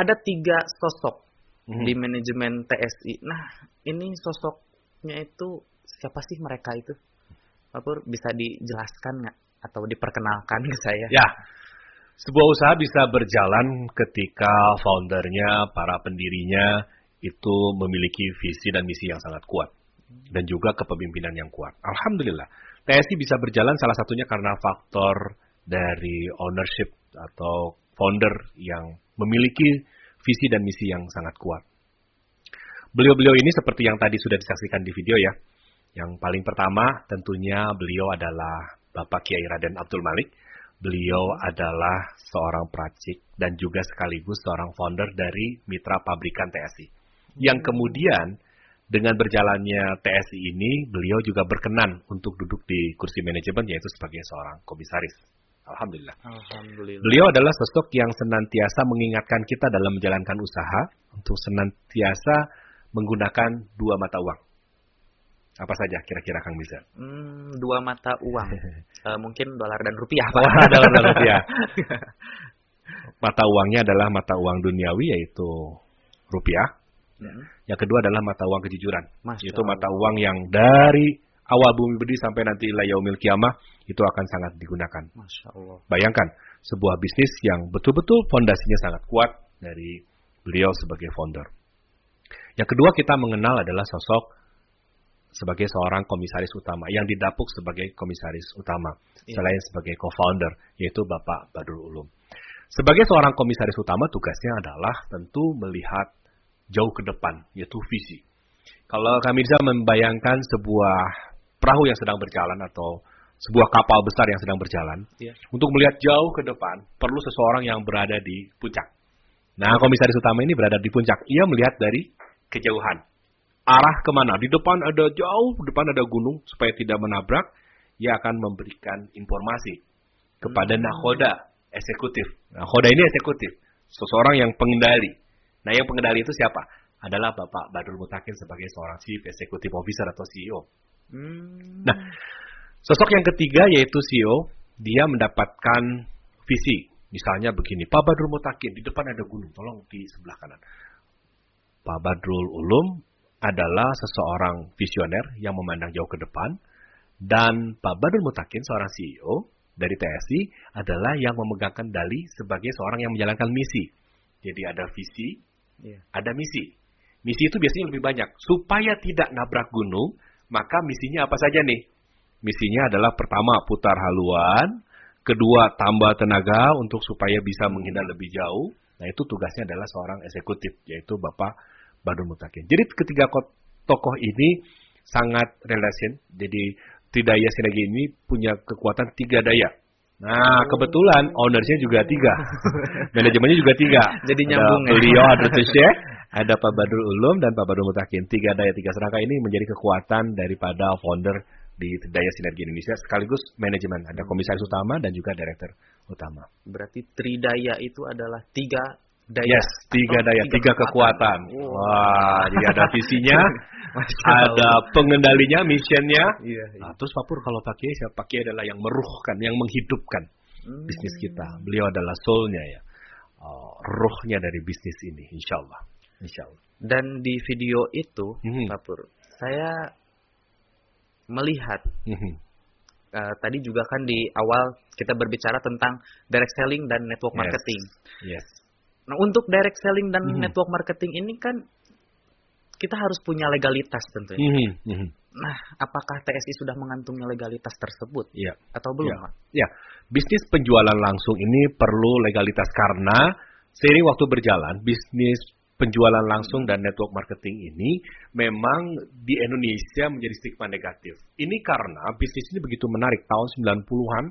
Ada tiga sosok hmm. di manajemen TSI. Nah, ini sosok itu siapa sih mereka itu? Pur bisa dijelaskan nggak atau diperkenalkan ke saya? Ya, sebuah usaha bisa berjalan ketika foundernya, para pendirinya itu memiliki visi dan misi yang sangat kuat dan juga kepemimpinan yang kuat. Alhamdulillah, TSI bisa berjalan salah satunya karena faktor dari ownership atau founder yang memiliki visi dan misi yang sangat kuat. Beliau-beliau ini seperti yang tadi sudah disaksikan di video ya. Yang paling pertama tentunya beliau adalah Bapak Kiai Raden Abdul Malik. Beliau adalah seorang peracik dan juga sekaligus seorang founder dari Mitra Pabrikan TSI. Yang kemudian dengan berjalannya TSI ini, beliau juga berkenan untuk duduk di kursi manajemen yaitu sebagai seorang komisaris. Alhamdulillah. Alhamdulillah. Beliau adalah sosok yang senantiasa mengingatkan kita dalam menjalankan usaha untuk senantiasa menggunakan dua mata uang. Apa saja kira-kira Kang Bisa? Hmm, dua mata uang. uh, [LAUGHS] mungkin dolar dan rupiah, Pak. Wah, dolar dan rupiah. [LAUGHS] mata uangnya adalah mata uang duniawi yaitu rupiah Hmm. Yang kedua adalah mata uang kejujuran. Masya Itu mata uang yang dari awal bumi berdiri sampai nanti ila yaumil kiamah itu akan sangat digunakan. Masya Allah. Bayangkan sebuah bisnis yang betul-betul fondasinya sangat kuat dari beliau sebagai founder. Yang kedua kita mengenal adalah sosok sebagai seorang komisaris utama yang didapuk sebagai komisaris utama Iya. selain sebagai co-founder yaitu Bapak Badrul Ulum. Sebagai seorang komisaris utama tugasnya adalah tentu melihat jauh ke depan yaitu visi. Kalau kami bisa membayangkan sebuah perahu yang sedang berjalan atau sebuah kapal besar yang sedang berjalan, Iya. untuk melihat jauh ke depan perlu seseorang yang berada di puncak. Nah, komisaris utama ini berada di puncak. Ia melihat dari kejauhan. Arah ke mana? Di depan ada jauh, di depan ada gunung supaya tidak menabrak. Ia akan memberikan informasi kepada nahoda eksekutif. Nahoda ini eksekutif, seseorang yang pengendali. Nah, yang pengendali itu siapa? Adalah Bapak Badrul Mutakin sebagai seorang chief executive officer atau CEO. Hmm. Nah, sosok yang ketiga yaitu CEO, dia mendapatkan visi. Misalnya begini, Pak Badrul Mutakin, di depan ada gunung, tolong di sebelah kanan. Pak Badrul Ulum adalah seseorang visioner yang memandang jauh ke depan, dan Pak Badrul Mutakin, seorang CEO dari TSI, adalah yang memegang kendali sebagai seorang yang menjalankan misi. Jadi ada visi, Iya. ada misi. Misi itu biasanya lebih banyak. Supaya tidak nabrak gunung, maka misinya apa saja nih? Misinya adalah pertama putar haluan, kedua tambah tenaga untuk supaya bisa menghindar lebih jauh. Nah itu tugasnya adalah seorang eksekutif, yaitu Bapak Badul Mutakin. Jadi ketiga ko- tokoh ini sangat relation. Jadi Tridaya Sinergi ini punya kekuatan tiga daya. Nah, kebetulan ownersnya juga tiga. [LAUGHS] Manajemennya juga tiga. Jadi Ada nyambung ya. Beliau ada Syekh, [LAUGHS] ada Pak Badrul Ulum dan Pak Badrul Mutakin. Tiga daya tiga serangka ini menjadi kekuatan daripada founder di Daya Sinergi Indonesia sekaligus manajemen. Ada komisaris utama dan juga direktur utama. Berarti tridaya itu adalah tiga daya. Yes, tiga daya, tiga kekuatan. Wow. Wah, jadi ada [LAUGHS] visinya, ada pengendalinya, missionnya. Iya. iya. Nah, terus Pak Pur kalau Pak Kiai, siapa Pak Kiai adalah yang meruhkan, yang menghidupkan Hmm. bisnis kita. Beliau adalah soulnya ya, uh, ruhnya dari bisnis ini, insya Allah. Insya Allah. Dan di video itu, Mhm. Pak Pur, saya melihat Mhm. eh, tadi juga kan di awal kita berbicara tentang direct selling dan network Yes. marketing. Yes. Nah, untuk direct selling dan Mhm. network marketing ini kan kita harus punya legalitas tentunya. Mhm. Mhm. Nah, apakah TSI sudah mengantungi legalitas tersebut Iya. atau belum, Ya. Pak? Ya, bisnis penjualan langsung ini perlu legalitas karena seiring waktu berjalan, bisnis penjualan langsung dan network marketing ini memang di Indonesia menjadi stigma negatif. Ini karena bisnis ini begitu menarik tahun 90-an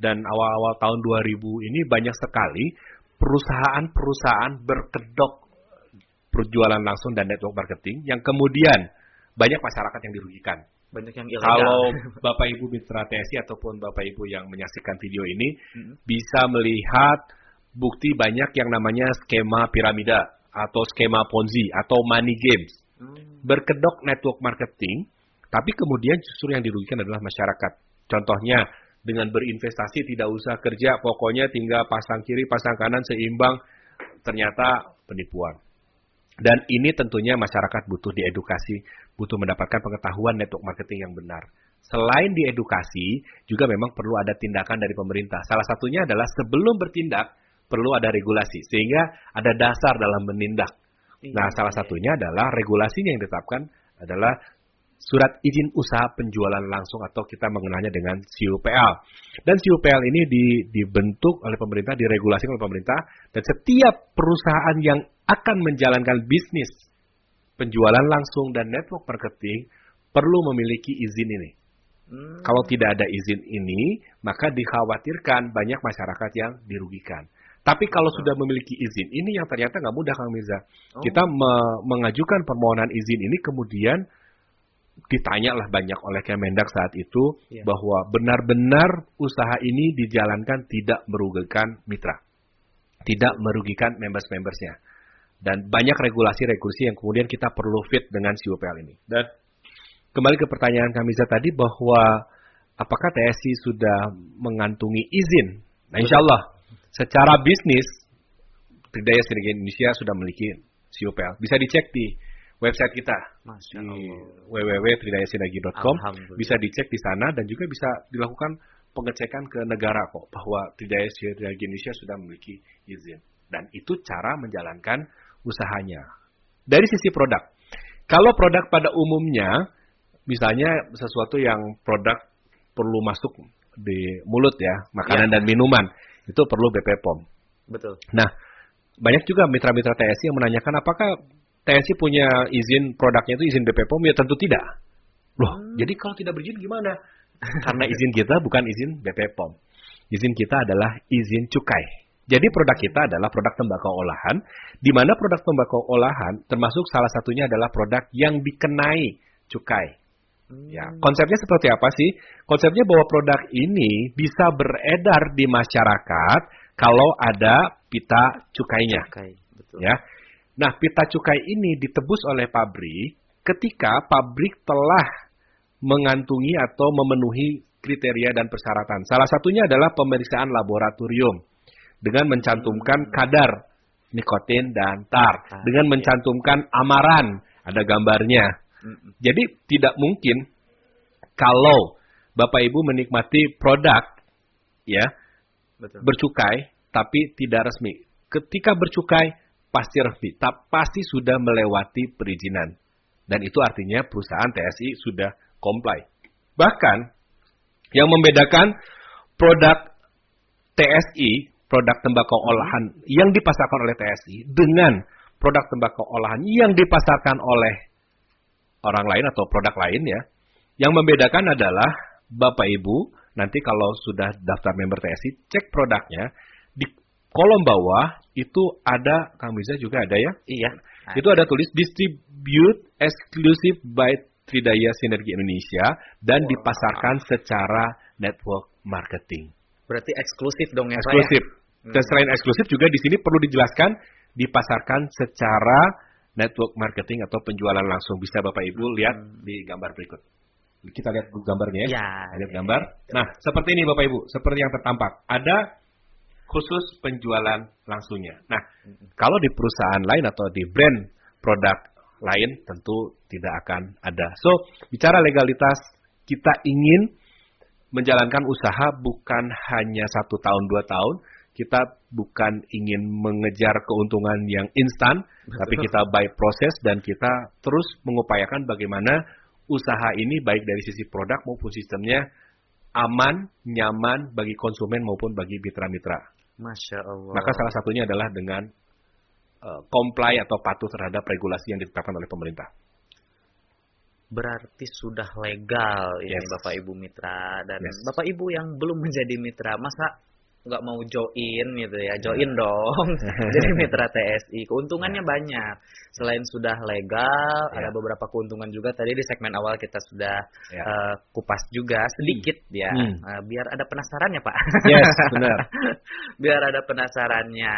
dan awal-awal tahun 2000 ini banyak sekali perusahaan-perusahaan berkedok perjualan langsung dan network marketing yang kemudian banyak masyarakat yang dirugikan. Banyak yang ilegal. Kalau [LAUGHS] Bapak Ibu mitra TSI ataupun Bapak Ibu yang menyaksikan video ini Mhm. bisa melihat bukti banyak yang namanya skema piramida atau skema ponzi atau money games. Hmm. Berkedok network marketing, tapi kemudian justru yang dirugikan adalah masyarakat. Contohnya dengan berinvestasi tidak usah kerja, pokoknya tinggal pasang kiri, pasang kanan seimbang, ternyata penipuan. Dan ini tentunya masyarakat butuh diedukasi, butuh mendapatkan pengetahuan network marketing yang benar. Selain diedukasi, juga memang perlu ada tindakan dari pemerintah. Salah satunya adalah sebelum bertindak, perlu ada regulasi. Sehingga ada dasar dalam menindak. Nah, Iya, salah iya. satunya adalah regulasinya yang ditetapkan adalah surat izin usaha penjualan langsung atau kita mengenalnya dengan CUPL. Dan CUPL ini di, dibentuk oleh pemerintah, diregulasi oleh pemerintah, dan setiap perusahaan yang akan menjalankan bisnis penjualan langsung dan network marketing perlu memiliki izin ini. Hmm. Kalau tidak ada izin ini, maka dikhawatirkan banyak masyarakat yang dirugikan. Tapi kalau sudah memiliki izin, ini yang ternyata nggak mudah Kang Mirza. Oh. Kita me mengajukan permohonan izin ini kemudian ditanyalah banyak oleh Kemendak saat itu yeah. bahwa benar-benar usaha ini dijalankan tidak merugikan mitra, tidak merugikan members-membersnya, dan banyak regulasi-regulasi yang kemudian kita perlu fit dengan CUPL ini. Dan kembali ke pertanyaan kami tadi bahwa apakah TSI sudah mengantungi izin? Nah, insya Allah secara bisnis Tridaya Sinergi Indonesia sudah memiliki CUPL. Bisa dicek di website kita Masya di www.tridayasinergi.com. Bisa dicek di sana dan juga bisa dilakukan pengecekan ke negara kok bahwa Tridaya Sinergi Indonesia sudah memiliki izin dan itu cara menjalankan usahanya. Dari sisi produk, kalau produk pada umumnya misalnya sesuatu yang produk perlu masuk di mulut ya, makanan ya. dan minuman itu perlu BP POM. Betul. Nah, banyak juga mitra-mitra TSI yang menanyakan apakah TSI punya izin produknya itu izin BP POM? Ya tentu tidak. Loh, hmm. jadi kalau tidak berizin gimana? Karena izin kita bukan izin BP POM. Izin kita adalah izin cukai. Jadi produk kita adalah produk tembakau olahan, di mana produk tembakau olahan termasuk salah satunya adalah produk yang dikenai cukai. Ya, hmm. konsepnya seperti apa sih? Konsepnya bahwa produk ini bisa beredar di masyarakat kalau ada pita cukainya. Cukai, betul. Ya. Nah, pita cukai ini ditebus oleh pabrik ketika pabrik telah mengantungi atau memenuhi kriteria dan persyaratan. Salah satunya adalah pemeriksaan laboratorium dengan mencantumkan hmm. kadar nikotin dan tar, ah, dengan iya. mencantumkan amaran, ada gambarnya jadi tidak mungkin kalau Bapak Ibu menikmati produk ya Betul. bercukai tapi tidak resmi. Ketika bercukai pasti resmi, tapi pasti sudah melewati perizinan. Dan itu artinya perusahaan TSI sudah comply. Bahkan yang membedakan produk TSI, produk tembakau olahan yang dipasarkan oleh TSI dengan produk tembakau olahan yang dipasarkan oleh orang lain atau produk lain ya. Yang membedakan adalah Bapak Ibu nanti kalau sudah daftar member TSI cek produknya kolom bawah itu ada Kang Miza juga ada ya? Iya. Itu ada tulis distribute exclusive by Tridaya Sinergi Indonesia dan wow. dipasarkan secara network marketing. Berarti eksklusif dong ya Eksklusif. Dan hmm. selain eksklusif juga di sini perlu dijelaskan dipasarkan secara network marketing atau penjualan langsung. Bisa Bapak Ibu lihat hmm. di gambar berikut. Kita lihat gambarnya ya. ya lihat gambar. Nah, seperti ini Bapak Ibu, seperti yang tertampak. Ada khusus penjualan langsungnya. Nah, kalau di perusahaan lain atau di brand produk lain tentu tidak akan ada. So, bicara legalitas, kita ingin menjalankan usaha bukan hanya satu tahun dua tahun, kita bukan ingin mengejar keuntungan yang instan, tapi kita by proses dan kita terus mengupayakan bagaimana usaha ini baik dari sisi produk maupun sistemnya aman, nyaman bagi konsumen maupun bagi mitra-mitra. Masya Allah. Maka salah satunya adalah dengan uh, comply atau patuh terhadap regulasi yang ditetapkan oleh pemerintah. Berarti sudah legal yes. ini Bapak Ibu mitra dan yes. Bapak Ibu yang belum menjadi mitra, masa nggak mau join gitu ya join iya. dong [LAUGHS] jadi mitra TSI keuntungannya ya. banyak selain sudah legal ya. ada beberapa keuntungan juga tadi di segmen awal kita sudah ya. uh, kupas juga sedikit hmm. ya hmm. Uh, biar ada penasarannya pak yes benar [LAUGHS] biar ada penasarannya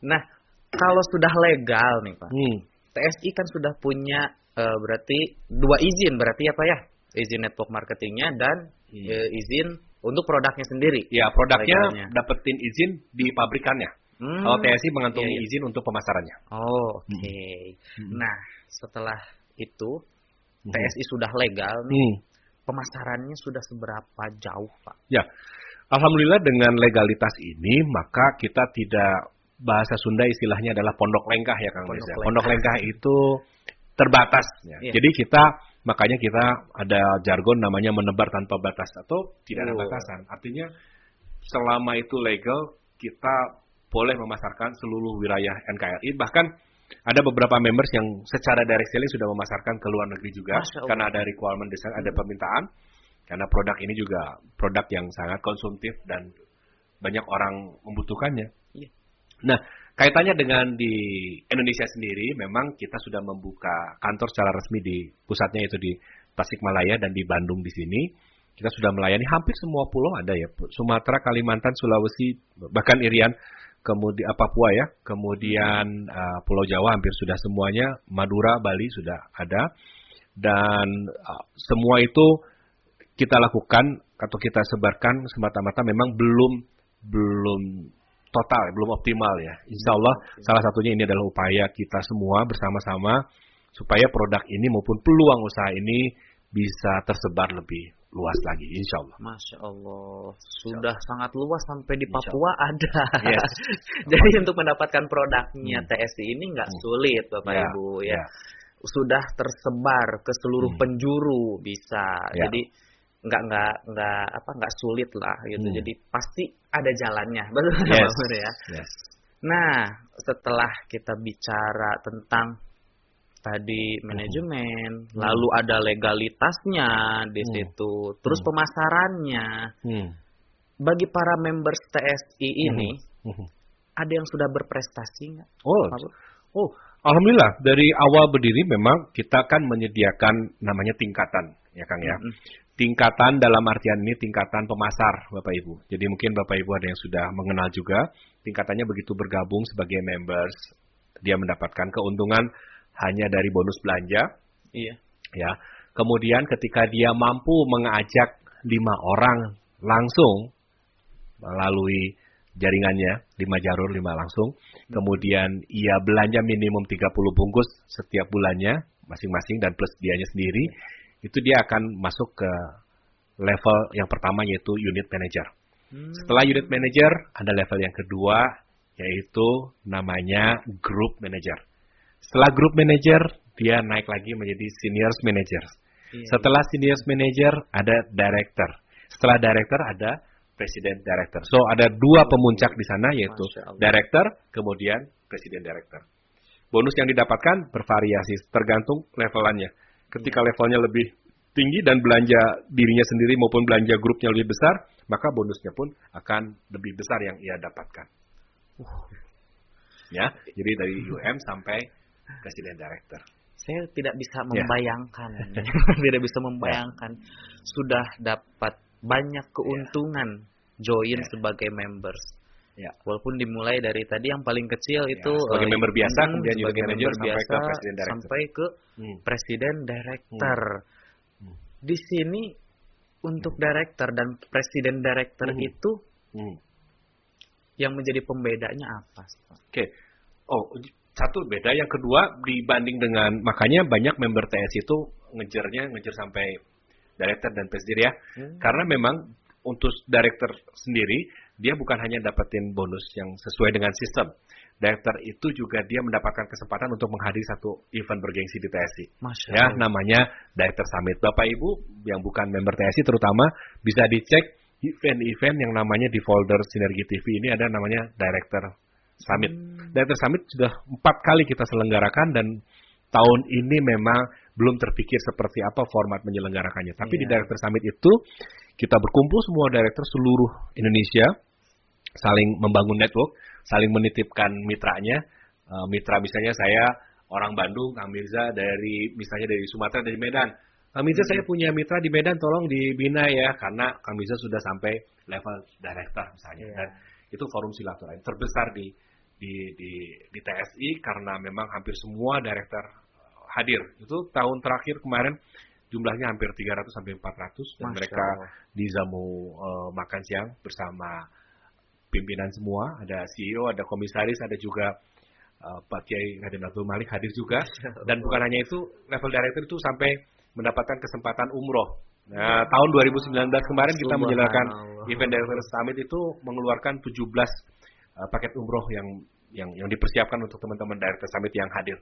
nah kalau sudah legal nih pak hmm. TSI kan sudah punya uh, berarti dua izin berarti ya pak ya izin network marketingnya dan hmm. uh, izin untuk produknya sendiri. Ya, produknya dapetin izin di pabrikannya. Hmm. Kalau TSI mengantongi iya, iya. izin untuk pemasarannya. Oh, oke. Okay. Hmm. Nah, setelah itu hmm. TSI sudah legal nih. Hmm. Pemasarannya sudah seberapa jauh, Pak? Ya. Alhamdulillah dengan legalitas ini maka kita tidak bahasa Sunda istilahnya adalah pondok lengkah ya Kang Pondok, lengkah. pondok lengkah itu terbatas. Ya. Yeah. Jadi kita makanya kita ada jargon namanya menebar tanpa batas atau tidak ada oh. batasan. Artinya selama itu legal kita boleh memasarkan seluruh wilayah NKRI bahkan ada beberapa members yang secara direct selling sudah memasarkan ke luar negeri juga karena ada requirement desain, ada permintaan. Karena produk ini juga produk yang sangat konsumtif dan banyak orang membutuhkannya. Iya. Nah, kaitannya dengan di Indonesia sendiri, memang kita sudah membuka kantor secara resmi di pusatnya itu di Tasikmalaya dan di Bandung di sini. Kita sudah melayani hampir semua pulau ada ya, Sumatera, Kalimantan, Sulawesi, bahkan Irian, kemudian Papua ya, kemudian uh, Pulau Jawa hampir sudah semuanya, Madura, Bali sudah ada, dan uh, semua itu kita lakukan atau kita sebarkan semata-mata. Memang belum belum total, belum optimal ya. Insya Allah salah satunya ini adalah upaya kita semua bersama-sama supaya produk ini maupun peluang usaha ini bisa tersebar lebih luas lagi, insya Allah. Masya Allah, sudah Allah. sangat luas sampai di Papua ada. Yes. [LAUGHS] Jadi untuk mendapatkan produknya hmm. TSI ini nggak hmm. sulit, Bapak yeah. Ibu ya. Yeah. Sudah tersebar ke seluruh hmm. penjuru bisa. Yeah. Jadi nggak nggak nggak apa nggak sulit lah gitu. Hmm. Jadi pasti ada jalannya, [LAUGHS] betul yes. ya. Yes. Nah, setelah kita bicara tentang tadi manajemen, hmm. lalu ada legalitasnya di hmm. situ, terus hmm. pemasarannya. Hmm. Bagi para members TSI ini, hmm. Hmm. ada yang sudah berprestasi nggak? Oh, oh, alhamdulillah dari awal berdiri memang kita kan menyediakan namanya tingkatan, ya Kang ya. Hmm. Tingkatan dalam artian ini tingkatan pemasar, Bapak Ibu. Jadi mungkin Bapak Ibu ada yang sudah mengenal juga, tingkatannya begitu bergabung sebagai members, dia mendapatkan keuntungan hanya dari bonus belanja. Iya. Ya. Kemudian ketika dia mampu mengajak lima orang langsung melalui jaringannya lima jalur lima langsung, kemudian ia belanja minimum 30 bungkus setiap bulannya masing-masing dan plus dianya sendiri, itu dia akan masuk ke level yang pertama yaitu unit manager. Hmm. Setelah unit manager ada level yang kedua yaitu namanya group manager. Setelah group manager, dia naik lagi menjadi senior manager. Iya, Setelah senior manager, ada director. Setelah director, ada presiden director. So, ada dua pemuncak di sana, yaitu director, kemudian presiden director. Bonus yang didapatkan bervariasi, tergantung levelannya. Ketika iya. levelnya lebih tinggi dan belanja dirinya sendiri maupun belanja grupnya lebih besar, maka bonusnya pun akan lebih besar yang ia dapatkan. Uh. Ya, jadi dari UM sampai presiden director. Saya tidak bisa ya. membayangkan, yeah. [LAUGHS] tidak bisa membayangkan yeah. sudah dapat banyak ya. keuntungan yeah. Join yeah. sebagai members. Ya. Walaupun dimulai dari tadi yang paling kecil ya, itu sebagai uh, member biasa, kemudian sebagai member biasa sampai ke presiden director. Sampai ke hmm. presiden director. Hmm. Hmm. Di sini untuk hmm. director dan presiden director hmm. itu hmm. yang menjadi pembedanya apa? Oke. Okay. Oh, satu beda, yang kedua dibanding dengan makanya banyak member TS itu ngejarnya ngejar sampai director dan presiden ya. Hmm. Karena memang untuk director sendiri dia bukan hanya dapetin bonus yang sesuai dengan sistem. Director itu juga dia mendapatkan kesempatan untuk menghadiri satu event bergengsi di TSI. Masya ya, namanya Director Summit. Bapak Ibu yang bukan member TSI terutama bisa dicek event-event yang namanya di folder Sinergi TV ini ada namanya Director Summit. Hmm. Director Summit sudah empat kali kita selenggarakan dan tahun ini memang belum terpikir seperti apa format menyelenggarakannya. Tapi yeah. di iya. Director Summit itu kita berkumpul semua director seluruh Indonesia saling membangun network, saling menitipkan mitranya. Uh, mitra misalnya saya orang Bandung, Kang Mirza dari misalnya dari Sumatera dari Medan. Kang Mirza hmm. saya punya mitra di Medan, tolong dibina ya karena Kang Mirza sudah sampai level director misalnya. Yeah. Dan itu forum silaturahmi terbesar di di, di, di TSI karena memang hampir semua director hadir. Itu tahun terakhir kemarin jumlahnya hampir 300 sampai 400 dan Masya mereka Allah. di Zamu uh, makan siang bersama pimpinan semua, ada CEO, ada komisaris, ada juga uh, Pak Kiai Raden Abdul Malik hadir juga [LAUGHS] dan bukan hanya itu level director itu sampai mendapatkan kesempatan umroh. Nah, tahun 2019 kemarin kita menjalankan event Director Summit itu mengeluarkan 17 uh, paket umroh yang yang yang dipersiapkan untuk teman-teman Director Summit yang hadir.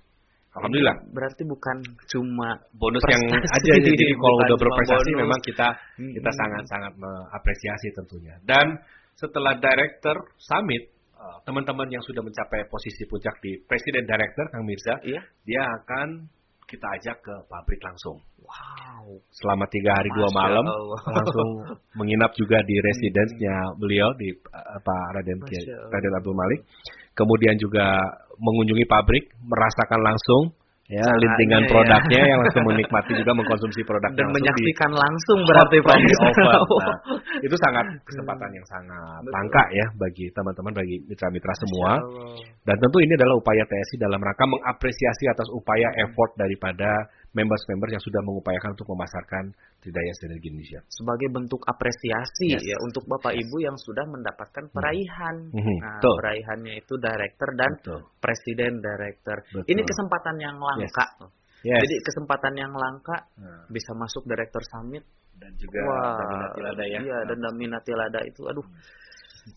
Alhamdulillah. Berarti bukan cuma bonus yang aja jadi kalau udah berprestasi bonus. memang kita hmm. kita sangat-sangat mengapresiasi tentunya. Dan setelah Director Summit eh, teman-teman yang sudah mencapai posisi puncak di Presiden Director Kang Mirza, iya? dia akan kita ajak ke pabrik langsung. Wow. Selama tiga hari dua malam Allah. langsung menginap juga di residence-nya beliau di uh, Pak Raden. Raden Abdul Malik. Kemudian juga mengunjungi pabrik, merasakan langsung ya lintingan ya. produknya yang langsung [LAUGHS] menikmati juga mengkonsumsi produknya Dan langsung di- menyaksikan langsung berarti Pak. [LAUGHS] Nah, itu sangat kesempatan yang sangat Betul. langka ya bagi teman-teman, bagi mitra-mitra semua. Dan tentu ini adalah upaya TSI dalam rangka mengapresiasi atas upaya effort daripada members-members yang sudah mengupayakan untuk memasarkan Tridaya Sinergi Indonesia. sebagai bentuk apresiasi Yes. ya untuk Bapak Ibu yang sudah mendapatkan peraihan. Mhm, Nah, betul. peraihannya itu director dan Betul. presiden director. Betul. Ini kesempatan yang langka. Yes. Jadi kesempatan yang langka Nah, bisa masuk director summit. dan juga Wah, Daminati Lada ya. Iya, dan Daminati Lada itu aduh.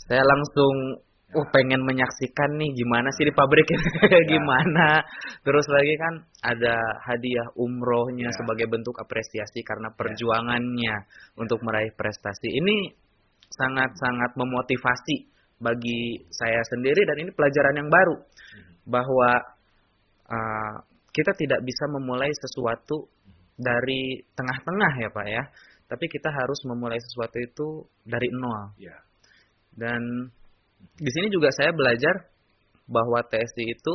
Saya langsung uh pengen menyaksikan nih gimana sih di pabrik [LAUGHS] gimana. Terus lagi kan ada hadiah umrohnya Ya. sebagai bentuk apresiasi karena perjuangannya untuk meraih prestasi. Ini sangat-sangat memotivasi bagi saya sendiri dan ini pelajaran yang baru bahwa uh, kita tidak bisa memulai sesuatu dari tengah-tengah ya Pak ya. Tapi kita harus memulai sesuatu itu dari nol. Ya. Dan di sini juga saya belajar bahwa TSI itu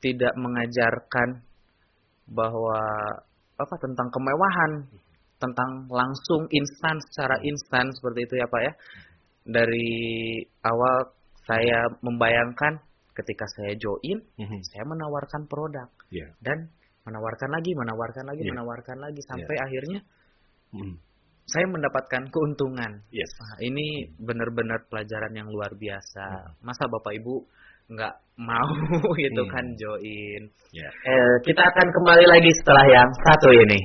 tidak mengajarkan bahwa apa tentang kemewahan, tentang langsung instan secara instan seperti itu ya Pak ya. Dari awal saya membayangkan ketika saya join, Mhm. saya menawarkan produk Ya. dan menawarkan lagi, menawarkan lagi, Iya. menawarkan lagi sampai akhirnya Mhm. Saya mendapatkan keuntungan. Yes. Nah, ini benar-benar pelajaran yang luar biasa. Masa Bapak Ibu nggak mau [LAUGHS] gitu Hmm. kan join? Ya. Eh, kita akan kembali lagi setelah yang satu ini.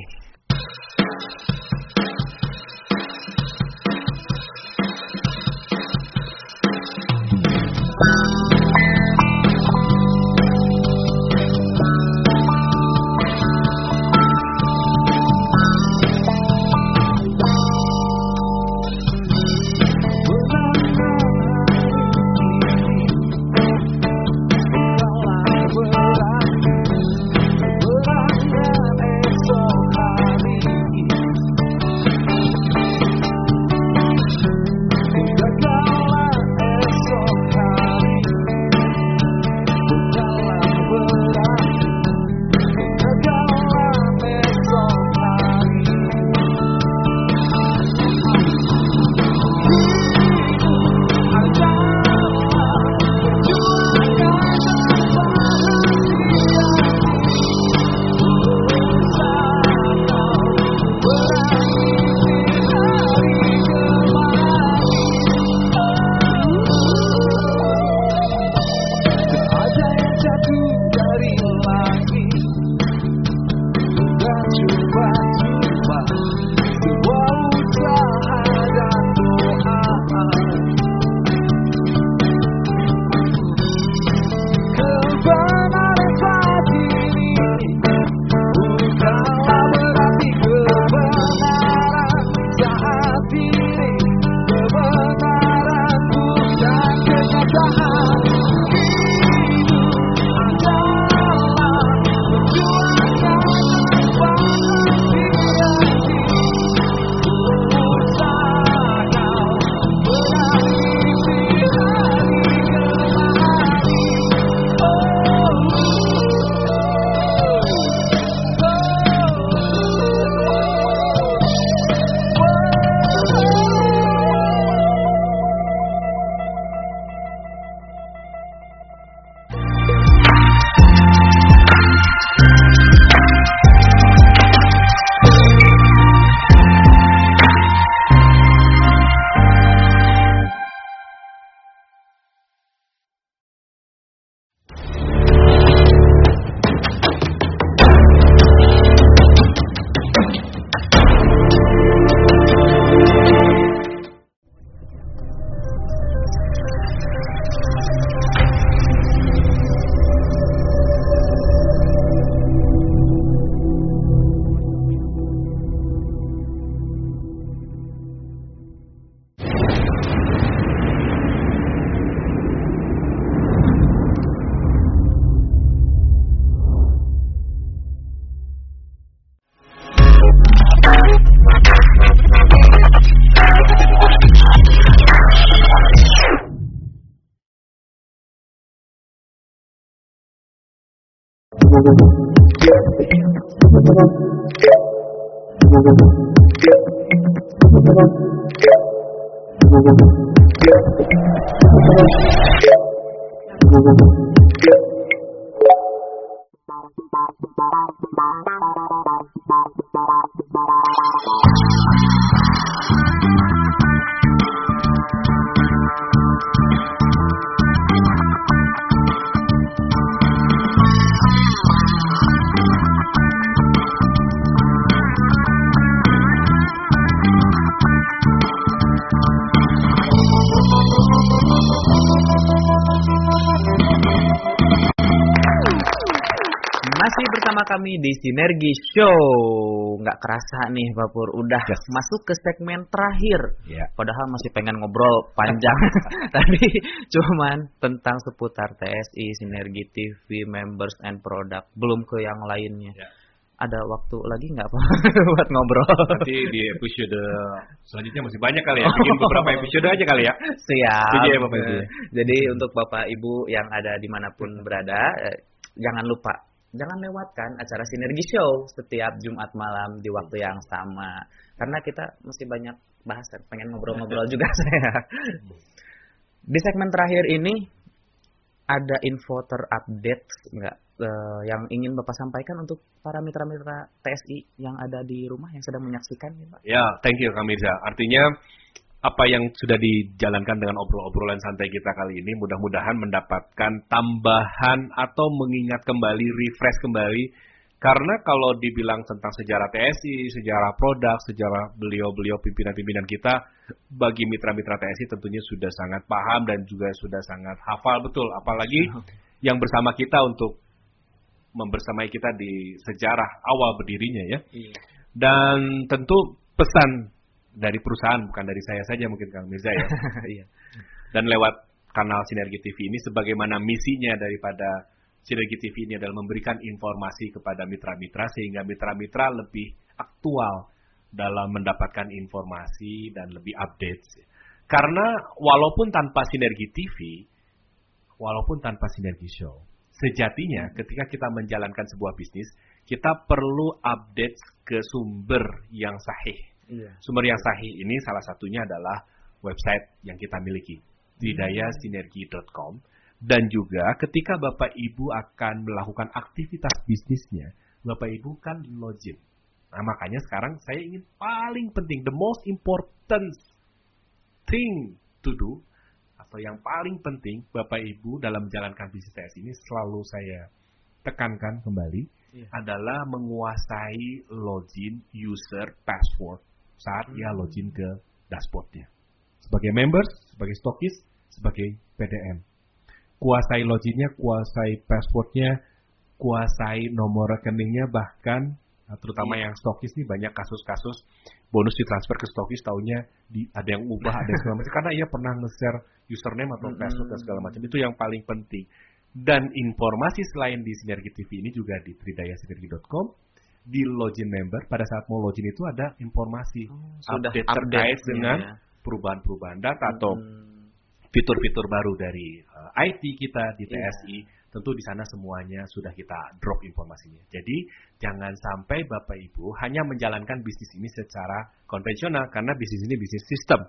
Sinergi Show. Nggak kerasa nih, Pak Pur. Udah Yes. masuk ke segmen terakhir. Ya. Padahal masih pengen ngobrol panjang. [LAUGHS] Tadi cuman tentang seputar TSI, Sinergi TV, Members and Product. Belum ke yang lainnya. Ya. Ada waktu lagi nggak Pak [LAUGHS] buat ngobrol? Nanti di episode selanjutnya masih banyak kali ya. [LAUGHS] Bikin beberapa episode aja kali ya. Siap. Setuju ya, Bapak Ibu? Jadi untuk Bapak Ibu yang ada di mana pun berada, eh, jangan lupa jangan lewatkan acara Sinergi Show setiap Jumat malam di waktu yang sama. Karena kita masih banyak bahasan, pengen ngobrol-ngobrol juga [LAUGHS] saya. Di segmen terakhir ini ada info terupdate nggak eh, yang ingin Bapak sampaikan untuk para mitra-mitra TSI yang ada di rumah yang sedang menyaksikan, ya, Pak? Ya, thank you Kak Mirza. Artinya apa yang sudah dijalankan dengan obrol-obrolan santai kita kali ini mudah-mudahan mendapatkan tambahan atau mengingat kembali, refresh kembali. Karena kalau dibilang tentang sejarah TSI, sejarah produk, sejarah beliau-beliau pimpinan-pimpinan kita, bagi mitra-mitra TSI tentunya sudah sangat paham dan juga sudah sangat hafal betul. Apalagi yang bersama kita untuk membersamai kita di sejarah awal berdirinya ya. Iya. Dan tentu pesan dari perusahaan bukan dari saya saja mungkin Kang Mirza ya. [LAUGHS] Iya. Dan lewat kanal Sinergi TV ini sebagaimana misinya daripada Sinergi TV ini adalah memberikan informasi kepada mitra-mitra sehingga mitra-mitra lebih aktual dalam mendapatkan informasi dan lebih update. Karena walaupun tanpa Sinergi TV, walaupun tanpa Sinergi Show, sejatinya ketika kita menjalankan sebuah bisnis, kita perlu update ke sumber yang sahih. Iya. Sumber yang sahih ini salah satunya adalah website yang kita miliki, didayasinergi.com. Dan juga ketika Bapak Ibu akan melakukan aktivitas bisnisnya, Bapak Ibu kan login. Nah makanya sekarang saya ingin paling penting, the most important thing to do, atau yang paling penting Bapak Ibu dalam menjalankan bisnis TS ini selalu saya tekankan kembali, Iya. adalah menguasai login user password saat ia login ke dashboardnya. Sebagai members, sebagai stokis, sebagai PDM. Kuasai loginnya, kuasai passwordnya, kuasai nomor rekeningnya, bahkan nah, terutama yang stokis nih banyak kasus-kasus bonus ditransfer ke stokis taunya di, ada yang ubah, ada yang segala macam. Karena ia pernah nge-share username atau password dan segala macam. Itu yang paling penting. Dan informasi selain di Sinergi TV ini juga di tridayasinergi.com, di login member, pada saat mau login itu ada informasi sudah update update terkait dengan ya. perubahan-perubahan data atau Hmm. fitur-fitur baru dari uh, IT kita di Iya. TSI. Tentu di sana semuanya sudah kita drop informasinya. Jadi jangan sampai Bapak Ibu hanya menjalankan bisnis ini secara konvensional karena bisnis ini bisnis sistem.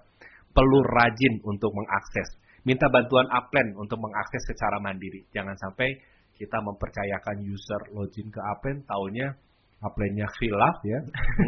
Perlu rajin untuk mengakses. Minta bantuan upline untuk mengakses secara mandiri. Jangan sampai kita mempercayakan user login ke upline, taunya upline-nya khilaf ya,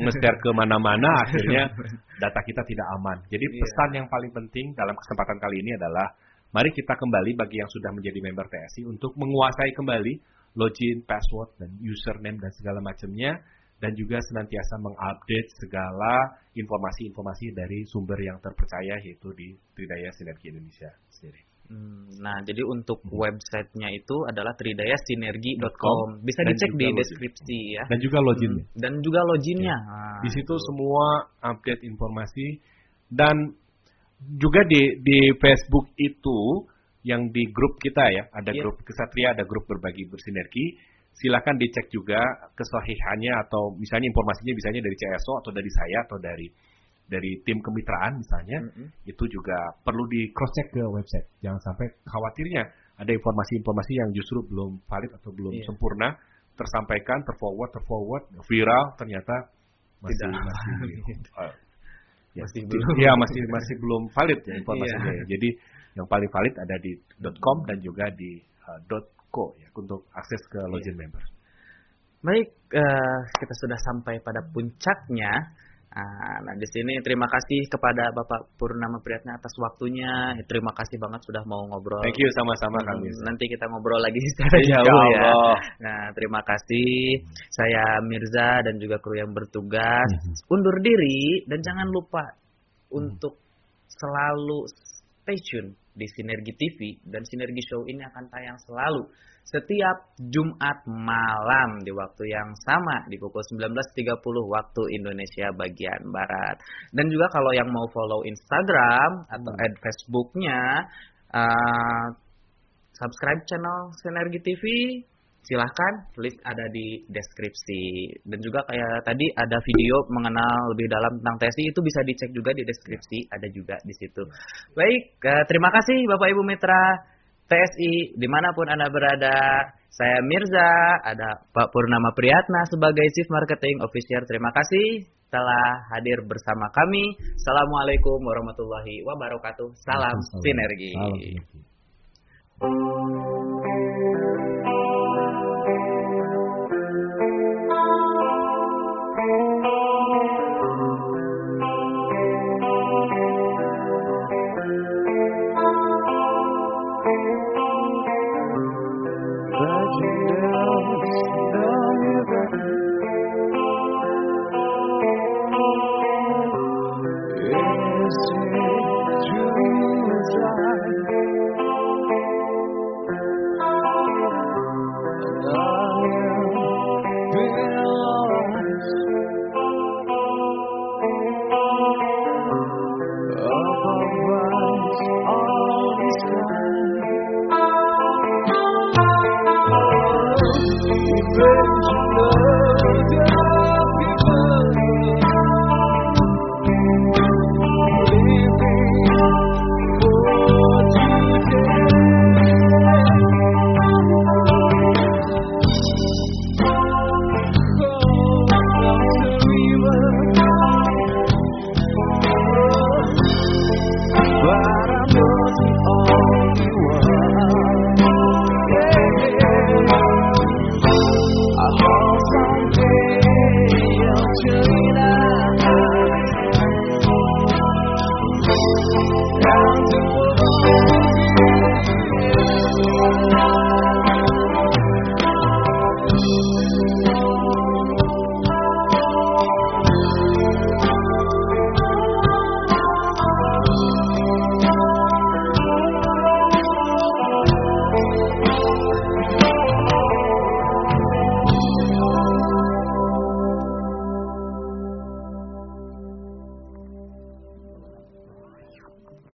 nge-share ke mana-mana [LAUGHS] akhirnya data kita tidak aman. Jadi Iya. pesan yang paling penting dalam kesempatan kali ini adalah mari kita kembali bagi yang sudah menjadi member TSI untuk menguasai kembali login, password dan username dan segala macamnya dan juga senantiasa mengupdate segala informasi-informasi dari sumber yang terpercaya yaitu di Tridaya Sinergi Indonesia sendiri. Hmm, Nah, jadi untuk websitenya itu adalah tridayasinergi.com. .com. Bisa Dan dicek di login. deskripsi ya. Dan juga loginnya. Hmm, Dan juga loginnya. Iya. Ah, Di situ itu. semua update informasi dan juga di di Facebook itu yang di grup kita ya, ada Iya. grup kesatria, ada grup berbagi bersinergi. Silakan dicek juga kesahihannya atau misalnya informasinya misalnya dari CSO atau dari saya atau dari dari tim kemitraan misalnya Mm-mm. itu juga perlu di cross check ke website. Jangan sampai khawatirnya ada informasi-informasi yang justru belum valid atau belum Iya. sempurna tersampaikan, terforward, terforward, viral ternyata masih Tidak. masih [LAUGHS] eh, ya, Masih belum. ya masih masih belum valid ya informasinya Iya. ya. Jadi yang paling valid ada di .com dan juga di eh, .co ya untuk akses ke Iya. login member. Baik, eh, kita sudah sampai pada puncaknya. Ah, Nah, di sini terima kasih kepada Bapak Purnama Priyatna atas waktunya. Terima kasih banget sudah mau ngobrol. Thank you sama-sama Hmm, kami. Nanti kita ngobrol lagi [LAUGHS] secara Insya jauh ya. Allah. Nah, terima kasih. Saya Mirza dan juga kru yang bertugas. Mhm. Undur diri dan jangan lupa untuk selalu stay tune di Sinergi TV dan Sinergi Show ini akan tayang selalu setiap Jumat malam di waktu yang sama di pukul 19.30 waktu Indonesia bagian Barat. Dan juga kalau yang mau follow Instagram atau Hmm. add Facebooknya, uh, subscribe channel Sinergi TV, silahkan link ada di deskripsi. Dan juga kayak tadi ada video mengenal lebih dalam tentang TSI itu bisa dicek juga di deskripsi. Ada juga di situ. Baik eh, terima kasih Bapak Ibu Mitra TSI di mana pun anda berada. Saya Mirza ada Pak Purnama Priyatna sebagai Chief Marketing Officer. Terima kasih telah hadir bersama kami. Assalamualaikum warahmatullahi wabarakatuh. Salam sinergi. Salam sinergi. Revenge